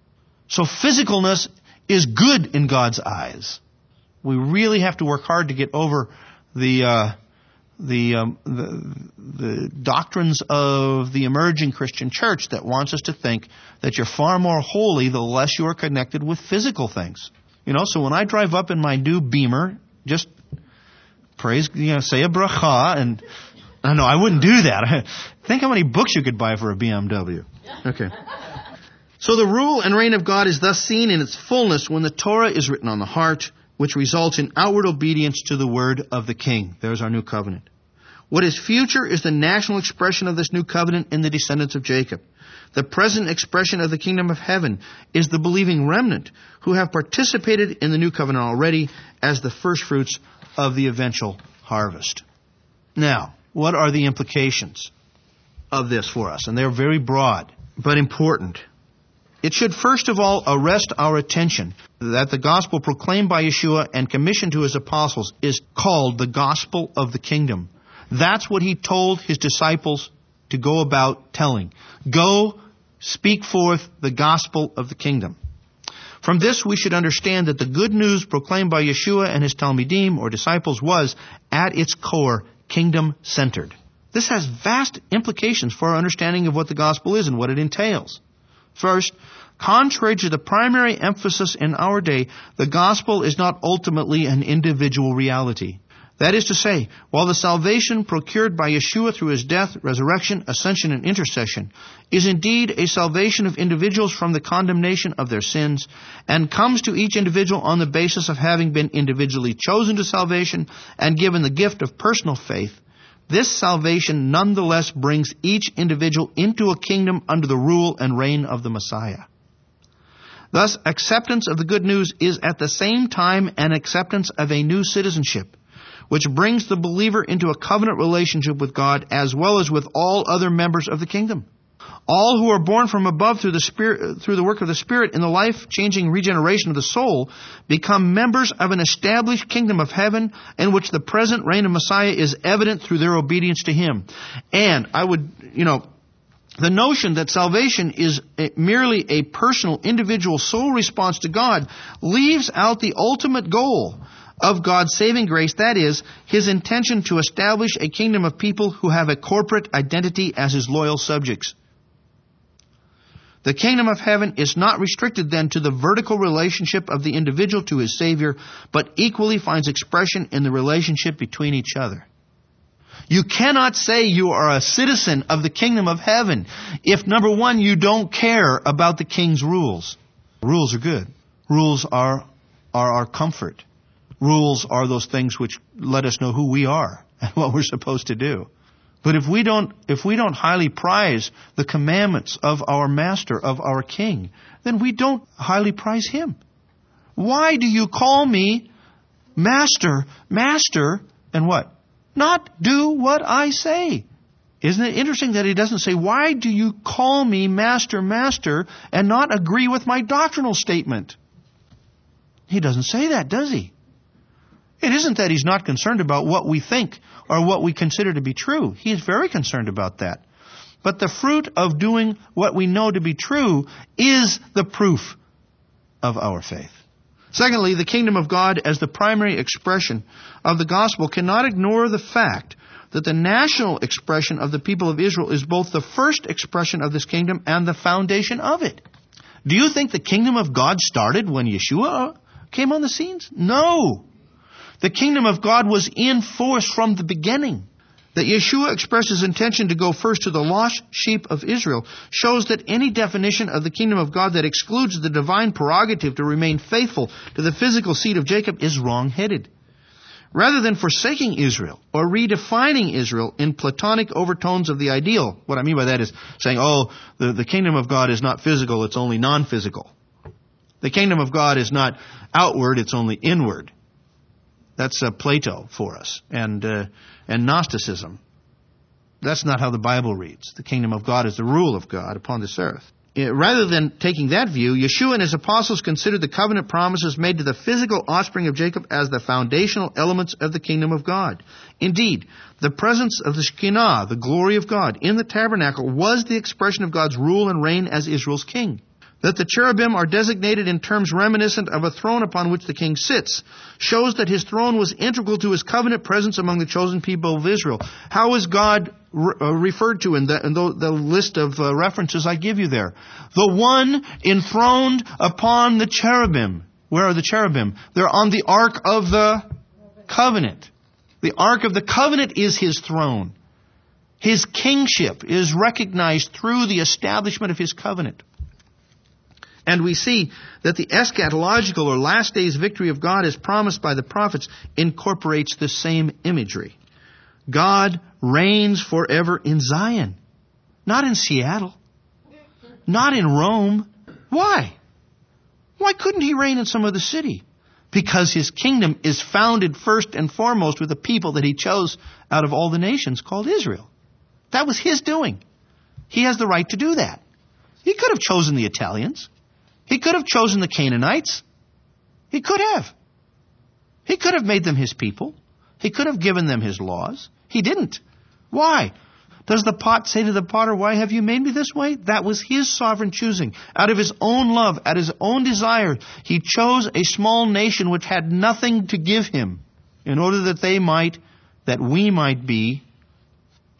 So physicalness is good in God's eyes. We really have to work hard to get over the uh, the, um, the, the doctrines of the emerging Christian church that wants us to think that you're far more holy the less you are connected with physical things. You know, so when I drive up in my new Beamer, just praise, you know, say a bracha, and I know I wouldn't do that. Think how many books you could buy for a BMW. Okay. So the rule and reign of God is thus seen in its fullness when the Torah is written on the heart, which results in outward obedience to the word of the king. There's our new covenant. What is future is the national expression of this new covenant in the descendants of Jacob. The present expression of the kingdom of heaven is the believing remnant who have participated in the new covenant already as the first fruits of the eventual harvest. Now, what are the implications of this for us? And they're very broad, but important. It should first of all arrest our attention that the gospel proclaimed by Yeshua and commissioned to his apostles is called the gospel of the kingdom. That's what he told his disciples to go about telling. Go speak forth the gospel of the kingdom. From this, we should understand that the good news proclaimed by Yeshua and his Talmidim or disciples was, at its core, kingdom centered. This has vast implications for our understanding of what the gospel is and what it entails. First, contrary to the primary emphasis in our day, the gospel is not ultimately an individual reality. That is to say, while the salvation procured by Yeshua through his death, resurrection, ascension, and intercession is indeed a salvation of individuals from the condemnation of their sins, and comes to each individual on the basis of having been individually chosen to salvation and given the gift of personal faith, this salvation nonetheless brings each individual into a kingdom under the rule and reign of the Messiah. Thus, acceptance of the good news is at the same time an acceptance of a new citizenship which brings the believer into a covenant relationship with God as well as with all other members of the kingdom. All who are born from above through the spirit, through the work of the Spirit in the life-changing regeneration of the soul become members of an established kingdom of heaven in which the present reign of Messiah is evident through their obedience to Him. And I would, you know, the notion that salvation is merely a personal, individual soul response to God leaves out the ultimate goal of God's saving grace, that is, His intention to establish a kingdom of people who have a corporate identity as His loyal subjects. The kingdom of heaven is not restricted then to the vertical relationship of the individual to his Savior, but equally finds expression in the relationship between each other. You cannot say you are a citizen of the kingdom of heaven if, number one, you don't care about the king's rules. Rules are good. Rules are, are our comfort. Rules are those things which let us know who we are and what we're supposed to do. But if we don't, if we don't highly prize the commandments of our master, of our king, then we don't highly prize him. Why do you call me master, master, and what? Not do what I say. Isn't it interesting that he doesn't say, why do you call me master, master, and not agree with my doctrinal statement? He doesn't say that, does he? It isn't that he's not concerned about what we think or what we consider to be true. He is very concerned about that. But the fruit of doing what we know to be true is the proof of our faith. Secondly, the kingdom of God as the primary expression of the gospel cannot ignore the fact that the national expression of the people of Israel is both the first expression of this kingdom and the foundation of it. Do you think the kingdom of God started when Yeshua came on the scenes? No. The kingdom of God was in force from the beginning. That Yeshua expressed his intention to go first to the lost sheep of Israel shows that any definition of the kingdom of God that excludes the divine prerogative to remain faithful to the physical seed of Jacob is wrong-headed. Rather than forsaking Israel or redefining Israel in platonic overtones of the ideal, what I mean by that is saying, oh, the, the kingdom of God is not physical, it's only non-physical. The kingdom of God is not outward, it's only inward. That's uh, Plato for us, and uh, and Gnosticism. That's not how the Bible reads. The kingdom of God is the rule of God upon this earth. Uh, rather than taking that view, Yeshua and his apostles considered the covenant promises made to the physical offspring of Jacob as the foundational elements of the kingdom of God. Indeed, the presence of the Shekinah, the glory of God, in the tabernacle was the expression of God's rule and reign as Israel's king. That the cherubim are designated in terms reminiscent of a throne upon which the king sits shows that his throne was integral to his covenant presence among the chosen people of Israel. How is God re- uh, referred to in, the, in the, the, list of uh, references I give you there? The one enthroned upon the cherubim. Where are the cherubim? They're on the ark of the covenant. The ark of the covenant is his throne. His kingship is recognized through the establishment of his covenant. And we see that the eschatological or last days victory of God as promised by the prophets incorporates the same imagery. God reigns forever in Zion, not in Seattle, not in Rome. Why? Why couldn't he reign in some other city? Because his kingdom is founded first and foremost with the people that he chose out of all the nations called Israel. That was his doing. He has the right to do that. He could have chosen the Italians. He could have chosen the Canaanites. He could have. He could have made them his people. He could have given them his laws. He didn't. Why? Does the pot say to the potter, Why have you made me this way? That was his sovereign choosing. Out of his own love, of his own desire, he chose a small nation which had nothing to give him in order that they might, that we might be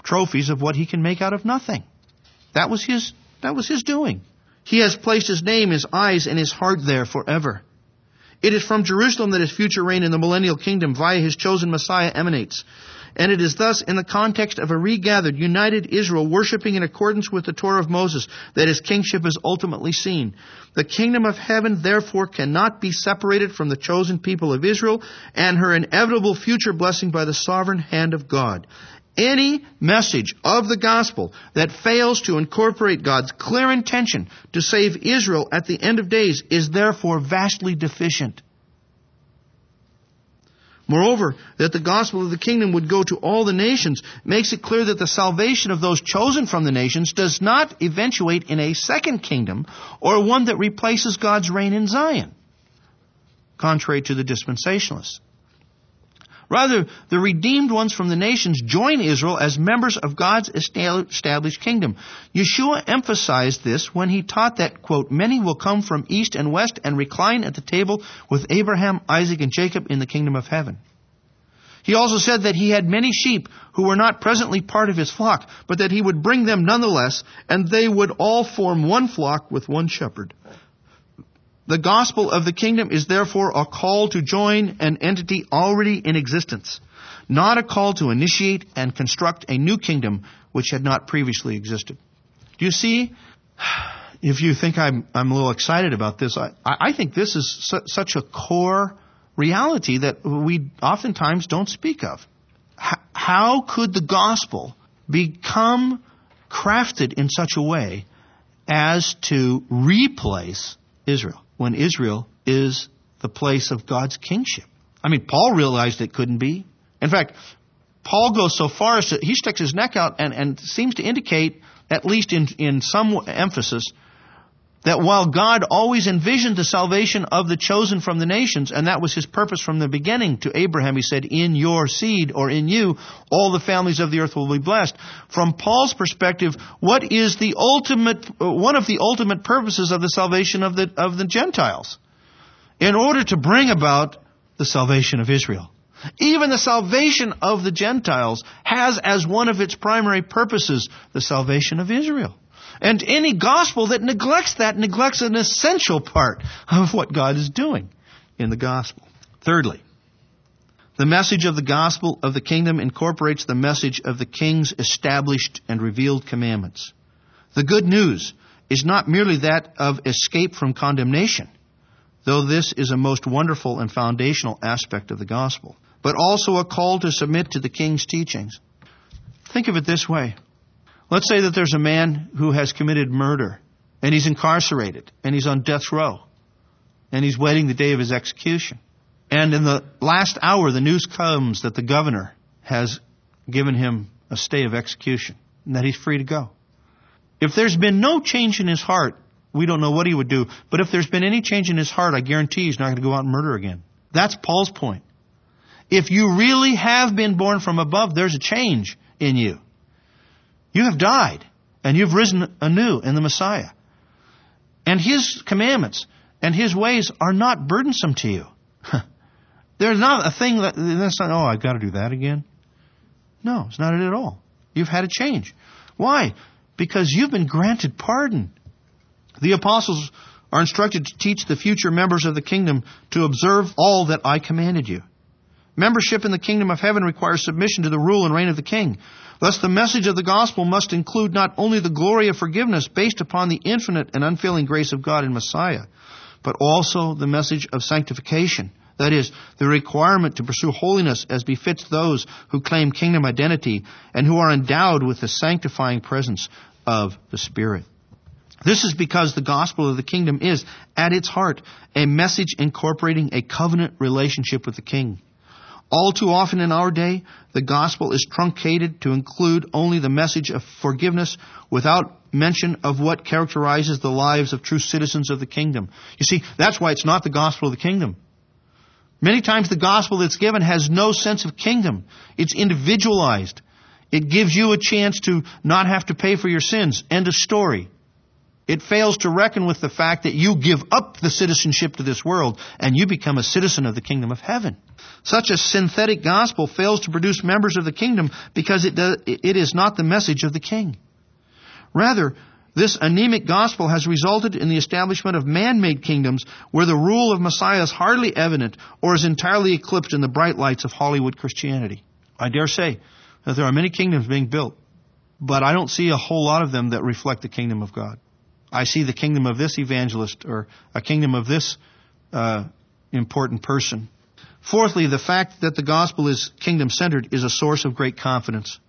trophies of what he can make out of nothing. That was his, that was his doing. He has placed his name, his eyes, and his heart there forever. It is from Jerusalem that his future reign in the millennial kingdom via his chosen Messiah emanates. And it is thus in the context of a regathered, united Israel worshiping in accordance with the Torah of Moses that his kingship is ultimately seen. The kingdom of heaven therefore cannot be separated from the chosen people of Israel and her inevitable future blessing by the sovereign hand of God. Any message of the gospel that fails to incorporate God's clear intention to save Israel at the end of days is therefore vastly deficient. Moreover, that the gospel of the kingdom would go to all the nations makes it clear that the salvation of those chosen from the nations does not eventuate in a second kingdom or one that replaces God's reign in Zion, contrary to the dispensationalists. Rather, the redeemed ones from the nations join Israel as members of God's established kingdom. Yeshua emphasized this when he taught that, quote, many will come from east and west and recline at the table with Abraham, Isaac, and Jacob in the kingdom of heaven. He also said that he had many sheep who were not presently part of his flock, but that he would bring them nonetheless, and they would all form one flock with one shepherd. The gospel of the kingdom is therefore a call to join an entity already in existence, not a call to initiate and construct a new kingdom which had not previously existed. Do you see? If you think I'm, I'm a little excited about this, I, I think this is su- such a core reality that we oftentimes don't speak of. H- how could the gospel become crafted in such a way as to replace Israel? When Israel is the place of God's kingship. I mean, Paul realized it couldn't be. In fact, Paul goes so far as to, he sticks his neck out and, and seems to indicate, at least in, in some emphasis, that while God always envisioned the salvation of the chosen from the nations, and that was his purpose from the beginning to Abraham, he said, in your seed or in you, all the families of the earth will be blessed. From Paul's perspective, what is the ultimate, one of the ultimate purposes of the salvation of the, of the Gentiles? In order to bring about the salvation of Israel. Even the salvation of the Gentiles has as one of its primary purposes the salvation of Israel. And any gospel that neglects that neglects an essential part of what God is doing in the gospel. Thirdly, the message of the gospel of the kingdom incorporates the message of the king's established and revealed commandments. The good news is not merely that of escape from condemnation, though this is a most wonderful and foundational aspect of the gospel, but also a call to submit to the king's teachings. Think of it this way. Let's say that there's a man who has committed murder and he's incarcerated and he's on death row and he's waiting the day of his execution. And in the last hour, the news comes that the governor has given him a stay of execution and that he's free to go. If there's been no change in his heart, we don't know what he would do. But if there's been any change in his heart, I guarantee he's not going to go out and murder again. That's Paul's point. If you really have been born from above, there's a change in you. You have died, and you've risen anew in the Messiah. And His commandments and His ways are not burdensome to you. There's not a thing that, that's not, oh, I've got to do that again. No, it's not it at all. You've had a change. Why? Because you've been granted pardon. The apostles are instructed to teach the future members of the kingdom to observe all that I commanded you. Membership in the kingdom of heaven requires submission to the rule and reign of the king. Thus, the message of the gospel must include not only the glory of forgiveness based upon the infinite and unfailing grace of God in Messiah, but also the message of sanctification. That is, the requirement to pursue holiness as befits those who claim kingdom identity and who are endowed with the sanctifying presence of the Spirit. This is because the gospel of the kingdom is, at its heart, a message incorporating a covenant relationship with the king. All too often in our day, the gospel is truncated to include only the message of forgiveness without mention of what characterizes the lives of true citizens of the kingdom. You see, that's why it's not the gospel of the kingdom. Many times the gospel that's given has no sense of kingdom. It's individualized. It gives you a chance to not have to pay for your sins. End of story. It fails to reckon with the fact that you give up the citizenship to this world and you become a citizen of the kingdom of heaven. Such a synthetic gospel fails to produce members of the kingdom because it, does, it is not the message of the king. Rather, this anemic gospel has resulted in the establishment of man-made kingdoms where the rule of Messiah is hardly evident or is entirely eclipsed in the bright lights of Hollywood Christianity. I dare say that there are many kingdoms being built, but I don't see a whole lot of them that reflect the kingdom of God. I see the kingdom of this evangelist or a kingdom of this uh, important person. Fourthly, the fact that the gospel is kingdom centered is a source of great confidence.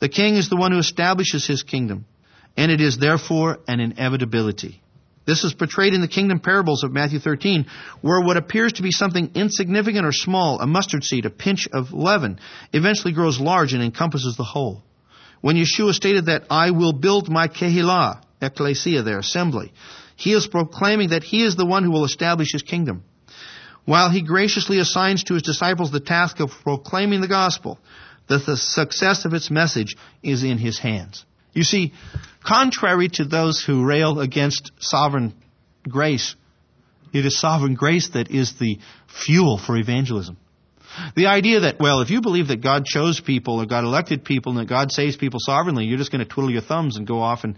The king is the one who establishes his kingdom, and it is therefore an inevitability. This is portrayed in the kingdom parables of Matthew 13, where what appears to be something insignificant or small, a mustard seed, a pinch of leaven, eventually grows large and encompasses the whole. When Yeshua stated that I will build my kehilah, ecclesia, their assembly. He is proclaiming that he is the one who will establish his kingdom. While he graciously assigns to his disciples the task of proclaiming the gospel, that the success of its message is in his hands. You see, contrary to those who rail against sovereign grace, it is sovereign grace that is the fuel for evangelism. The idea that, well, if you believe that God chose people or God elected people and that God saves people sovereignly, you're just going to twiddle your thumbs and go off and,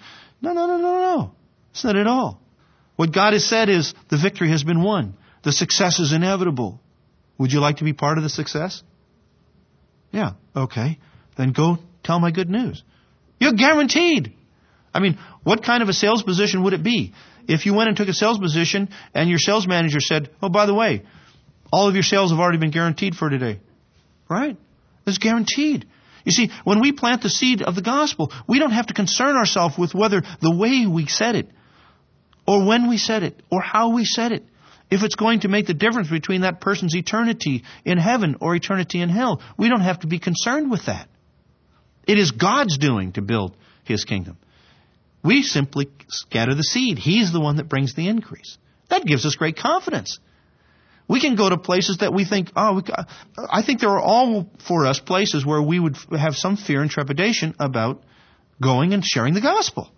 no, no, no, no, no. It's not at all. What God has said is the victory has been won. The success is inevitable. Would you like to be part of the success? Yeah, okay. Then go tell my good news. You're guaranteed. I mean, what kind of a sales position would it be? If you went and took a sales position and your sales manager said, oh, by the way, all of your sales have already been guaranteed for today. Right? It's guaranteed. You see, when we plant the seed of the gospel, we don't have to concern ourselves with whether the way we said it, or when we said it, or how we said it, if it's going to make the difference between that person's eternity in heaven or eternity in hell. We don't have to be concerned with that. It is God's doing to build His kingdom. We simply scatter the seed. He's the one that brings the increase. That gives us great confidence. We can go to places that we think, oh, we, I think there are all for us places where we would have some fear and trepidation about going and sharing the gospel.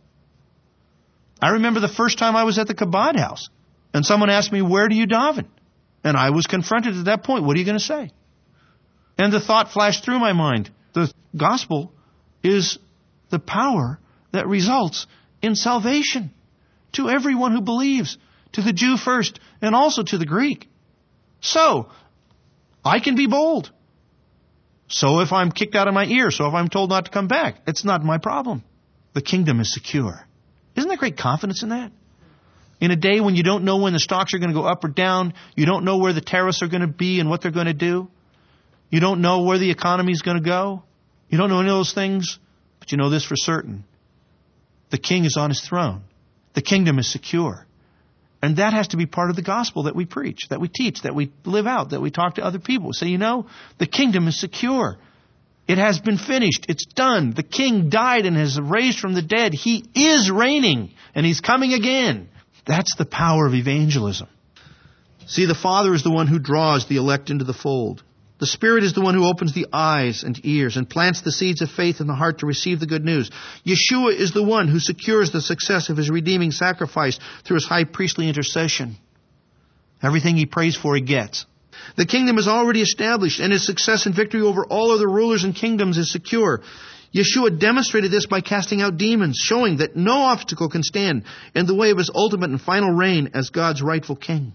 I remember the first time I was at the Kabod house, and someone asked me, Where do you daven? And I was confronted at that point, What are you going to say? And the thought flashed through my mind the gospel is the power that results in salvation to everyone who believes, to the Jew first, and also to the Greek. So, I can be bold. So if I'm kicked out of my ear, so if I'm told not to come back, it's not my problem. The kingdom is secure. Isn't there great confidence in that? In a day when you don't know when the stocks are going to go up or down, you don't know where the tariffs are going to be and what they're going to do, you don't know where the economy is going to go, you don't know any of those things, but you know this for certain. The king is on his throne. The kingdom is secure. And that has to be part of the gospel that we preach, that we teach, that we live out, that we talk to other people. Say, you know, the kingdom is secure. It has been finished. It's done. The king died and has raised from the dead. He is reigning and he's coming again. That's the power of evangelism. See, the Father is the one who draws the elect into the fold. The Spirit is the one who opens the eyes and ears and plants the seeds of faith in the heart to receive the good news. Yeshua is the one who secures the success of his redeeming sacrifice through his high priestly intercession. Everything he prays for, he gets. The kingdom is already established and his success and victory over all other rulers and kingdoms is secure. Yeshua demonstrated this by casting out demons, showing that no obstacle can stand in the way of his ultimate and final reign as God's rightful king.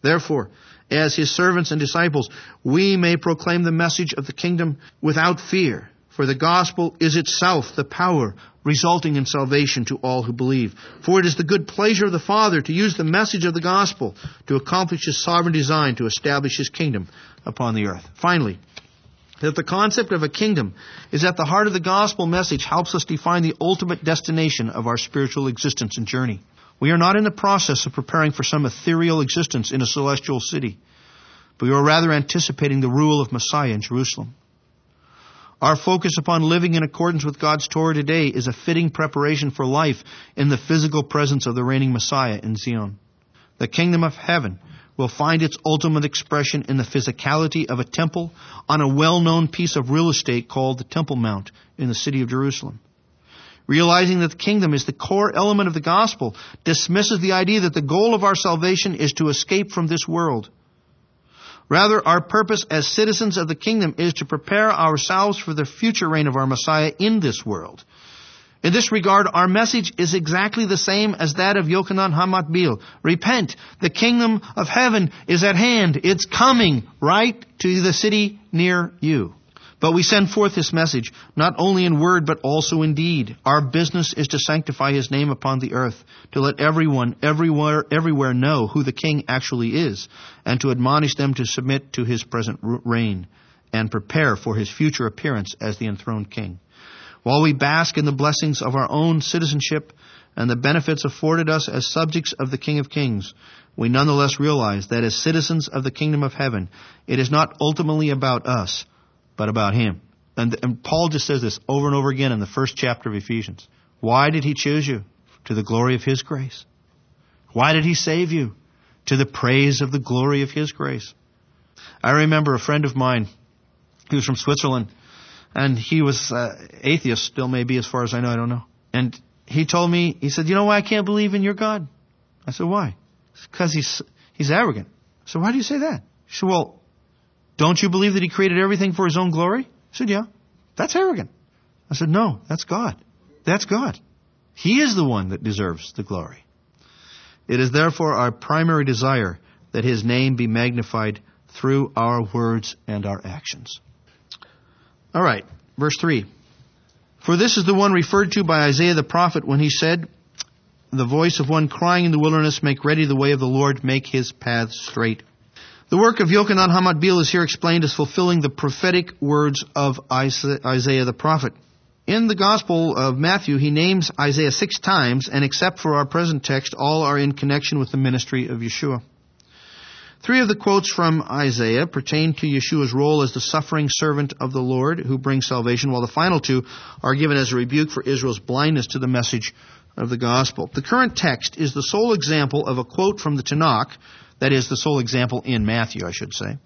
Therefore, as his servants and disciples, we may proclaim the message of the kingdom without fear, for the gospel is itself the power resulting in salvation to all who believe. For it is the good pleasure of the Father to use the message of the gospel to accomplish his sovereign design to establish his kingdom upon the earth. Finally, that the concept of a kingdom is at the heart of the gospel message helps us define the ultimate destination of our spiritual existence and journey. We are not in the process of preparing for some ethereal existence in a celestial city, but we are rather anticipating the rule of Messiah in Jerusalem. Our focus upon living in accordance with God's Torah today is a fitting preparation for life in the physical presence of the reigning Messiah in Zion. The kingdom of heaven will find its ultimate expression in the physicality of a temple on a well-known piece of real estate called the Temple Mount in the city of Jerusalem realizing that the kingdom is the core element of the gospel, dismisses the idea that the goal of our salvation is to escape from this world. Rather, our purpose as citizens of the kingdom is to prepare ourselves for the future reign of our Messiah in this world. In this regard, our message is exactly the same as that of Yochanan HaMatbil. Repent. The kingdom of heaven is at hand. It's coming right to the city near you. But we send forth this message, not only in word, but also in deed. Our business is to sanctify His name upon the earth, to let everyone, everywhere, everywhere know who the King actually is, and to admonish them to submit to His present reign, and prepare for His future appearance as the enthroned King. While we bask in the blessings of our own citizenship and the benefits afforded us as subjects of the King of Kings, we nonetheless realize that as citizens of the kingdom of heaven, it is not ultimately about us, but about Him. And, and Paul just says this over and over again in the first chapter of Ephesians. Why did He choose you? To the glory of His grace. Why did He save you? To the praise of the glory of His grace. I remember a friend of mine he was from Switzerland, and he was uh, atheist, still maybe as far as I know, I don't know. And he told me, he said, you know why I can't believe in your God? I said, why? Because he's, he's arrogant. So why do you say that? He said, well, don't you believe that he created everything for his own glory? I said, Yeah. That's arrogant. I said, No, that's God. That's God. He is the one that deserves the glory. It is therefore our primary desire that his name be magnified through our words and our actions. All right, verse 3. For this is the one referred to by Isaiah the prophet when he said, The voice of one crying in the wilderness, Make ready the way of the Lord, make his paths straight. The work of Yochanan HaMatbil is here explained as fulfilling the prophetic words of Isaiah the prophet. In the Gospel of Matthew, he names Isaiah six times, and except for our present text, all are in connection with the ministry of Yeshua. Three of the quotes from Isaiah pertain to Yeshua's role as the suffering servant of the Lord who brings salvation, while the final two are given as a rebuke for Israel's blindness to the message of the gospel. The current text is the sole example of a quote from the Tanakh that is the sole example in Matthew, I should say.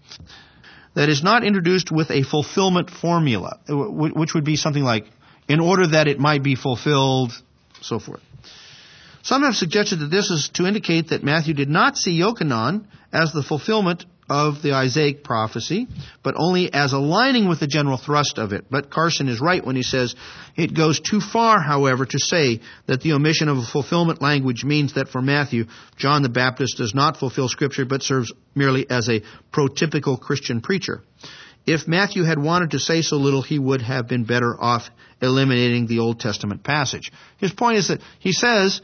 That is not introduced with a fulfillment formula, which would be something like, in order that it might be fulfilled, so forth. Some have suggested that this is to indicate that Matthew did not see Yochanan as the fulfillment of the Isaiah prophecy, but only as aligning with the general thrust of it. But Carson is right when he says it goes too far, however, to say that the omission of a fulfillment language means that for Matthew, John the Baptist does not fulfill Scripture but serves merely as a prototypical Christian preacher. If Matthew had wanted to say so little, he would have been better off eliminating the Old Testament passage. His point is that he says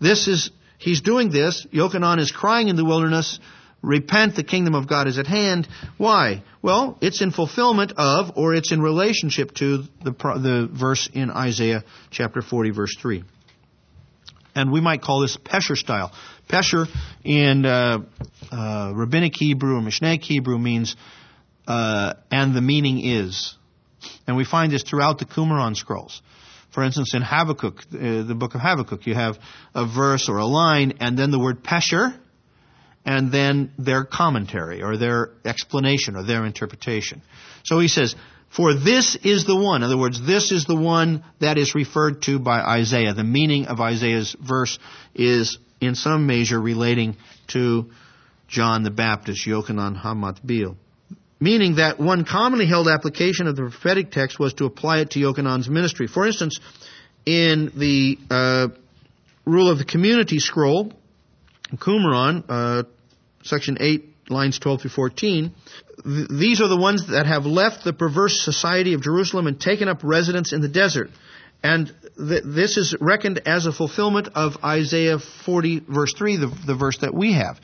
this is, he's doing this, Yochanan is crying in the wilderness, Repent, the kingdom of God is at hand. Why? Well, it's in fulfillment of, or it's in relationship to the, the verse in Isaiah chapter 40, verse 3. And we might call this Pesher style. Pesher in uh, uh, Rabbinic Hebrew or Mishnaic Hebrew means, uh, and the meaning is. And we find this throughout the Qumran scrolls. For instance, in Habakkuk, uh, the book of Habakkuk, you have a verse or a line and then the word Pesher, and then their commentary or their explanation or their interpretation. So he says, for this is the one. In other words, this is the one that is referred to by Isaiah. The meaning of Isaiah's verse is in some measure relating to John the Baptist, Yochanan Hamatbil. Meaning that one commonly held application of the prophetic text was to apply it to Yochanan's ministry. For instance, in the uh, Rule of the Community scroll, Qumran, uh, section 8, lines 12 through 14, these are the ones that have left the perverse society of Jerusalem and taken up residence in the desert. And th- this is reckoned as a fulfillment of Isaiah 40, verse 3, the, the verse that we have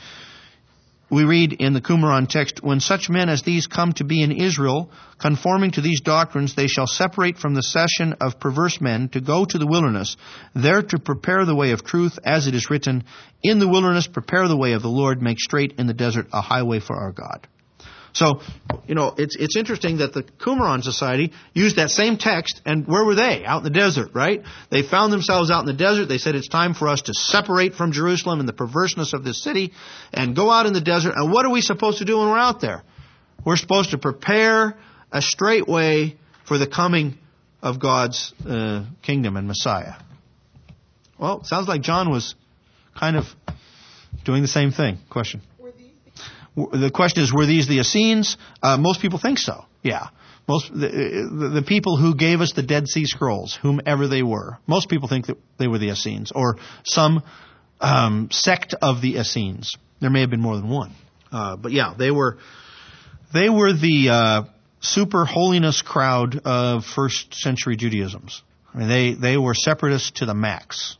we read in the Qumran text, When such men as these come to be in Israel, conforming to these doctrines, they shall separate from the session of perverse men to go to the wilderness, there to prepare the way of truth, as it is written, In the wilderness prepare the way of the Lord, make straight in the desert a highway for our God. So, you know, it's, it's interesting that the Qumran Society used that same text, and where were they? Out in the desert, right? They found themselves out in the desert. They said it's time for us to separate from Jerusalem and the perverseness of this city and go out in the desert. And what are we supposed to do when we're out there? We're supposed to prepare a straight way for the coming of God's uh, kingdom and Messiah. Well, sounds like John was kind of doing the same thing. Question the question is, were these the Essenes? Uh, most people think so. Yeah. Most the, the, people who gave us the Dead Sea Scrolls, whomever they were, most people think that they were the Essenes or some um, sect of the Essenes. There may have been more than one, uh, but yeah, they were they were the uh, super holiness crowd of first century Judaism's. I mean, they they were separatists to the max.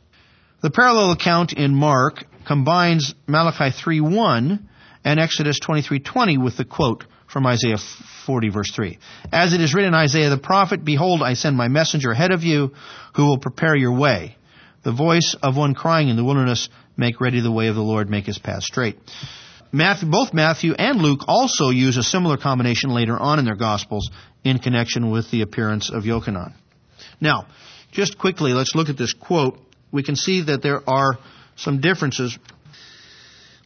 The parallel account in Mark combines Malachi 3:1 and Exodus 23:20 with the quote from Isaiah 40 verse 3. As it is written in Isaiah the prophet, behold I send my messenger ahead of you who will prepare your way. The voice of one crying in the wilderness, make ready the way of the Lord, make his path straight. Matthew, both Matthew and Luke also use a similar combination later on in their Gospels in connection with the appearance of Yochanan. Now, just quickly, let's look at this quote. We can see that there are some differences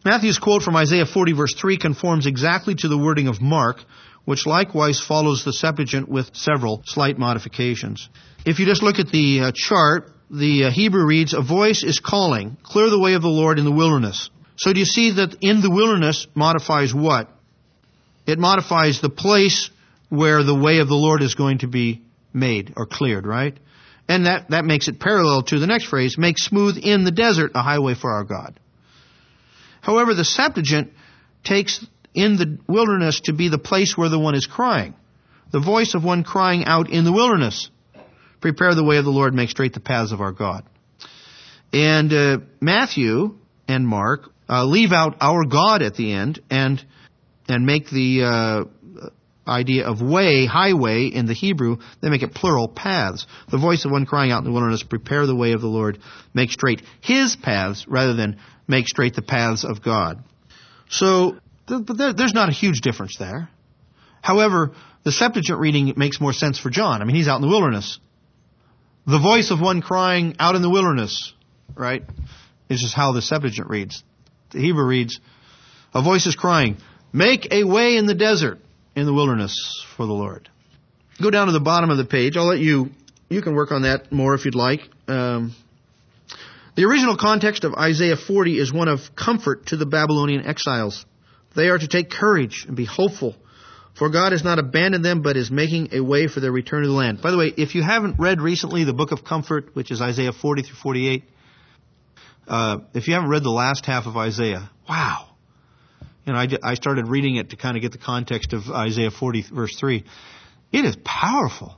Matthew's quote from Isaiah 40 verse 3 conforms exactly to the wording of Mark, which likewise follows the Septuagint with several slight modifications. If you just look at the uh, chart, the uh, Hebrew reads, A voice is calling, clear the way of the Lord in the wilderness. So do you see that in the wilderness modifies what? It modifies the place where the way of the Lord is going to be made or cleared, right? And that, that makes it parallel to the next phrase, make smooth in the desert a highway for our God. However, the Septuagint takes in the wilderness to be the place where the one is crying. The voice of one crying out in the wilderness. Prepare the way of the Lord, make straight the paths of our God. And uh, Matthew and Mark uh, leave out our God at the end and and make the uh, idea of way, highway in the Hebrew, they make it plural paths. The voice of one crying out in the wilderness, prepare the way of the Lord, make straight his paths rather than make straight the paths of God. So, but there's not a huge difference there. However, the Septuagint reading makes more sense for John. I mean, he's out in the wilderness. The voice of one crying out in the wilderness, right, is just how the Septuagint reads. The Hebrew reads, a voice is crying, make a way in the desert, in the wilderness for the Lord. Go down to the bottom of the page. I'll let you, you can work on that more if you'd like. Um, the original context of Isaiah 40 is one of comfort to the Babylonian exiles. They are to take courage and be hopeful, for God has not abandoned them, but is making a way for their return to the land. By the way, if you haven't read recently the book of comfort, which is Isaiah 40 through 48, uh, if you haven't read the last half of Isaiah, wow. You know, I, I started reading it to kind of get the context of Isaiah 40 verse 3. It is powerful.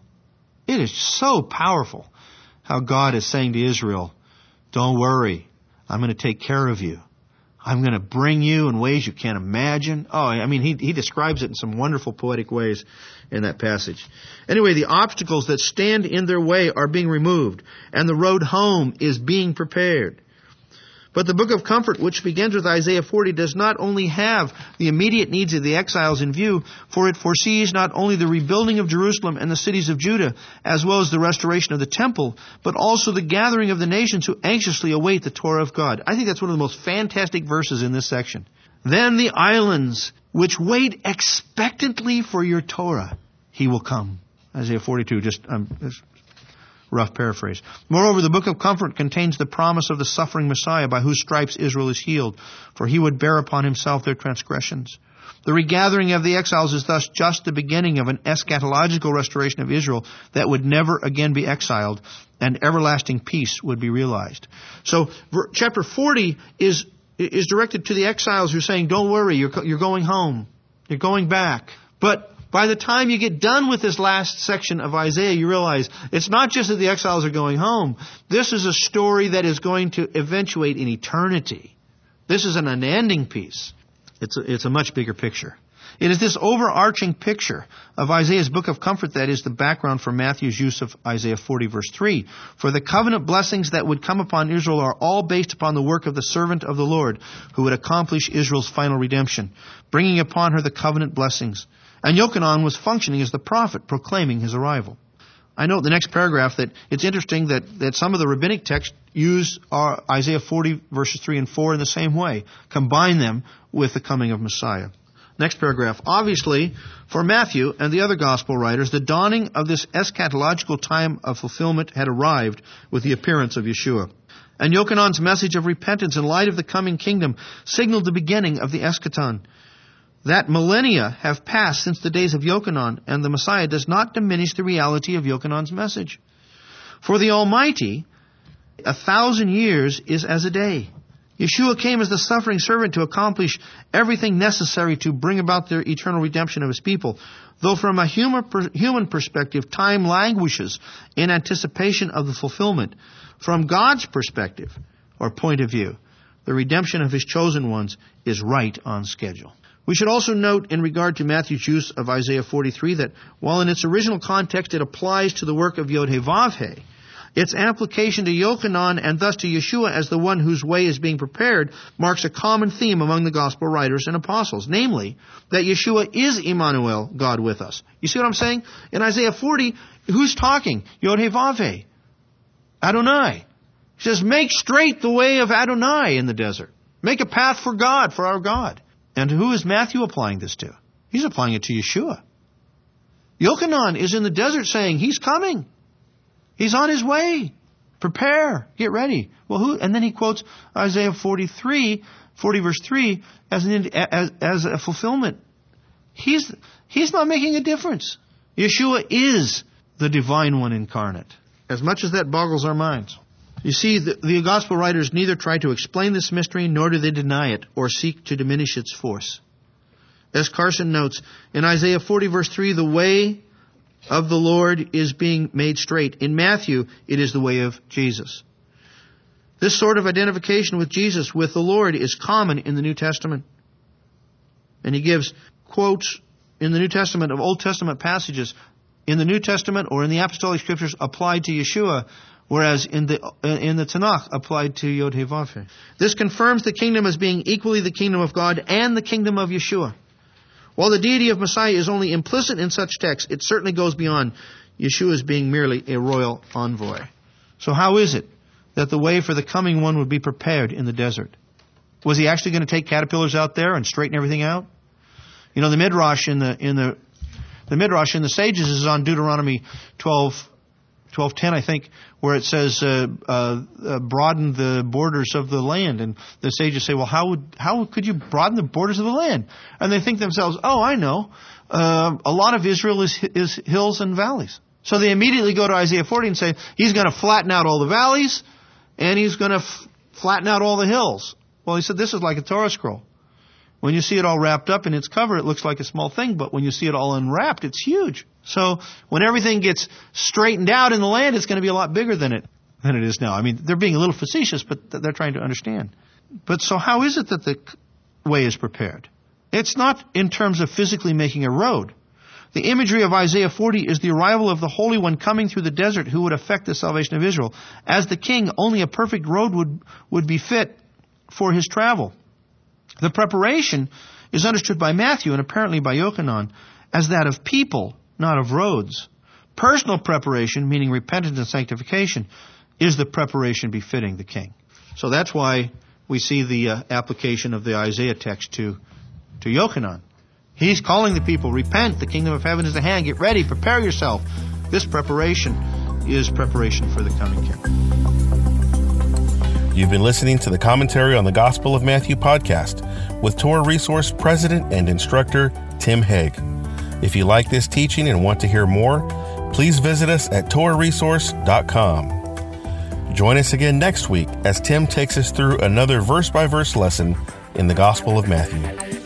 It is so powerful how God is saying to Israel, don't worry. I'm going to take care of you. I'm going to bring you in ways you can't imagine. Oh, I mean, he, he describes it in some wonderful poetic ways in that passage. Anyway, the obstacles that stand in their way are being removed, and the road home is being prepared. But the book of comfort, which begins with Isaiah 40, does not only have the immediate needs of the exiles in view, for it foresees not only the rebuilding of Jerusalem and the cities of Judah, as well as the restoration of the temple, but also the gathering of the nations who anxiously await the Torah of God. I think that's one of the most fantastic verses in this section. Then the islands which wait expectantly for your Torah, he will come. Isaiah 42, just um, rough paraphrase. Moreover, the book of comfort contains the promise of the suffering Messiah by whose stripes Israel is healed, for he would bear upon himself their transgressions. The regathering of the exiles is thus just the beginning of an eschatological restoration of Israel that would never again be exiled, and everlasting peace would be realized. So, chapter 40 is, is directed to the exiles who are saying, don't worry, you're, you're going home. You're going back. But by the time you get done with this last section of Isaiah, you realize it's not just that the exiles are going home. This is a story that is going to eventuate in eternity. This is an unending piece. It's a, it's a much bigger picture. It is this overarching picture of Isaiah's book of comfort that is the background for Matthew's use of Isaiah 40 verse 3. For the covenant blessings that would come upon Israel are all based upon the work of the servant of the Lord who would accomplish Israel's final redemption, bringing upon her the covenant blessings. And Yochanan was functioning as the prophet, proclaiming his arrival. I note the next paragraph that it's interesting that, that some of the rabbinic texts use our Isaiah 40 verses 3 and 4 in the same way, combine them with the coming of Messiah. Next paragraph. Obviously, for Matthew and the other gospel writers, the dawning of this eschatological time of fulfillment had arrived with the appearance of Yeshua. And Yochanan's message of repentance in light of the coming kingdom signaled the beginning of the eschaton. That millennia have passed since the days of Yochanan, and the Messiah does not diminish the reality of Yochanan's message. For the Almighty, a thousand years is as a day. Yeshua came as the suffering servant to accomplish everything necessary to bring about the eternal redemption of his people. Though from a human perspective, time languishes in anticipation of the fulfillment. From God's perspective, or point of view, the redemption of his chosen ones is right on schedule. We should also note in regard to Matthew's use of Isaiah 43 that while in its original context it applies to the work of Yod He its application to Yochanan and thus to Yeshua as the one whose way is being prepared marks a common theme among the gospel writers and apostles, namely that Yeshua is Emmanuel, God with us. You see what I'm saying? In Isaiah 40, who's talking? Yod He Adonai. He says, make straight the way of Adonai in the desert. Make a path for God, for our God. And who is Matthew applying this to? He's applying it to Yeshua. Yochanan is in the desert saying, He's coming. He's on his way. Prepare. Get ready. Well, who? And then he quotes Isaiah 43, 40 verse 3 as, an, as, as a fulfillment. He's, he's not making a difference. Yeshua is the divine one incarnate. As much as that boggles our minds. You see, the, the gospel writers neither try to explain this mystery nor do they deny it or seek to diminish its force. As Carson notes, in Isaiah 40 verse 3, the way of the Lord is being made straight. In Matthew, it is the way of Jesus. This sort of identification with Jesus, with the Lord, is common in the New Testament. And he gives quotes in the New Testament of Old Testament passages in the New Testament or in the Apostolic Scriptures applied to Yeshua whereas in the in the Tanakh applied to Yod He This confirms the kingdom as being equally the kingdom of God and the kingdom of Yeshua. While the deity of Messiah is only implicit in such texts, it certainly goes beyond Yeshua's being merely a royal envoy. So how is it that the way for the coming one would be prepared in the desert? Was he actually going to take caterpillars out there and straighten everything out? You know, the midrash in the in the the midrash in the sages is on Deuteronomy 12 12:10, I think, where it says, uh, uh, uh, "Broaden the borders of the land." And the sages say, "Well, how would how could you broaden the borders of the land?" And they think themselves, "Oh, I know. Uh, a lot of Israel is is hills and valleys." So they immediately go to Isaiah 40 and say, "He's going to flatten out all the valleys, and he's going to f- flatten out all the hills." Well, he said, "This is like a Torah scroll." When you see it all wrapped up in its cover, it looks like a small thing, but when you see it all unwrapped, it's huge. So when everything gets straightened out in the land, it's going to be a lot bigger than it than it is now. I mean, they're being a little facetious, but they're trying to understand. But so how is it that the way is prepared? It's not in terms of physically making a road. The imagery of Isaiah 40 is the arrival of the Holy One coming through the desert who would effect the salvation of Israel. As the king, only a perfect road would, would be fit for his travel. The preparation is understood by Matthew and apparently by Yochanan as that of people, not of roads. Personal preparation, meaning repentance and sanctification, is the preparation befitting the king. So that's why we see the uh, application of the Isaiah text to, to Yochanan. He's calling the people, repent, the kingdom of heaven is at hand, get ready, prepare yourself. This preparation is preparation for the coming king. You've been listening to the Commentary on the Gospel of Matthew podcast with Torah Resource President and Instructor Tim Hegg. If you like this teaching and want to hear more, please visit us at TorahResource.com. Join us again next week as Tim takes us through another verse by verse lesson in the Gospel of Matthew.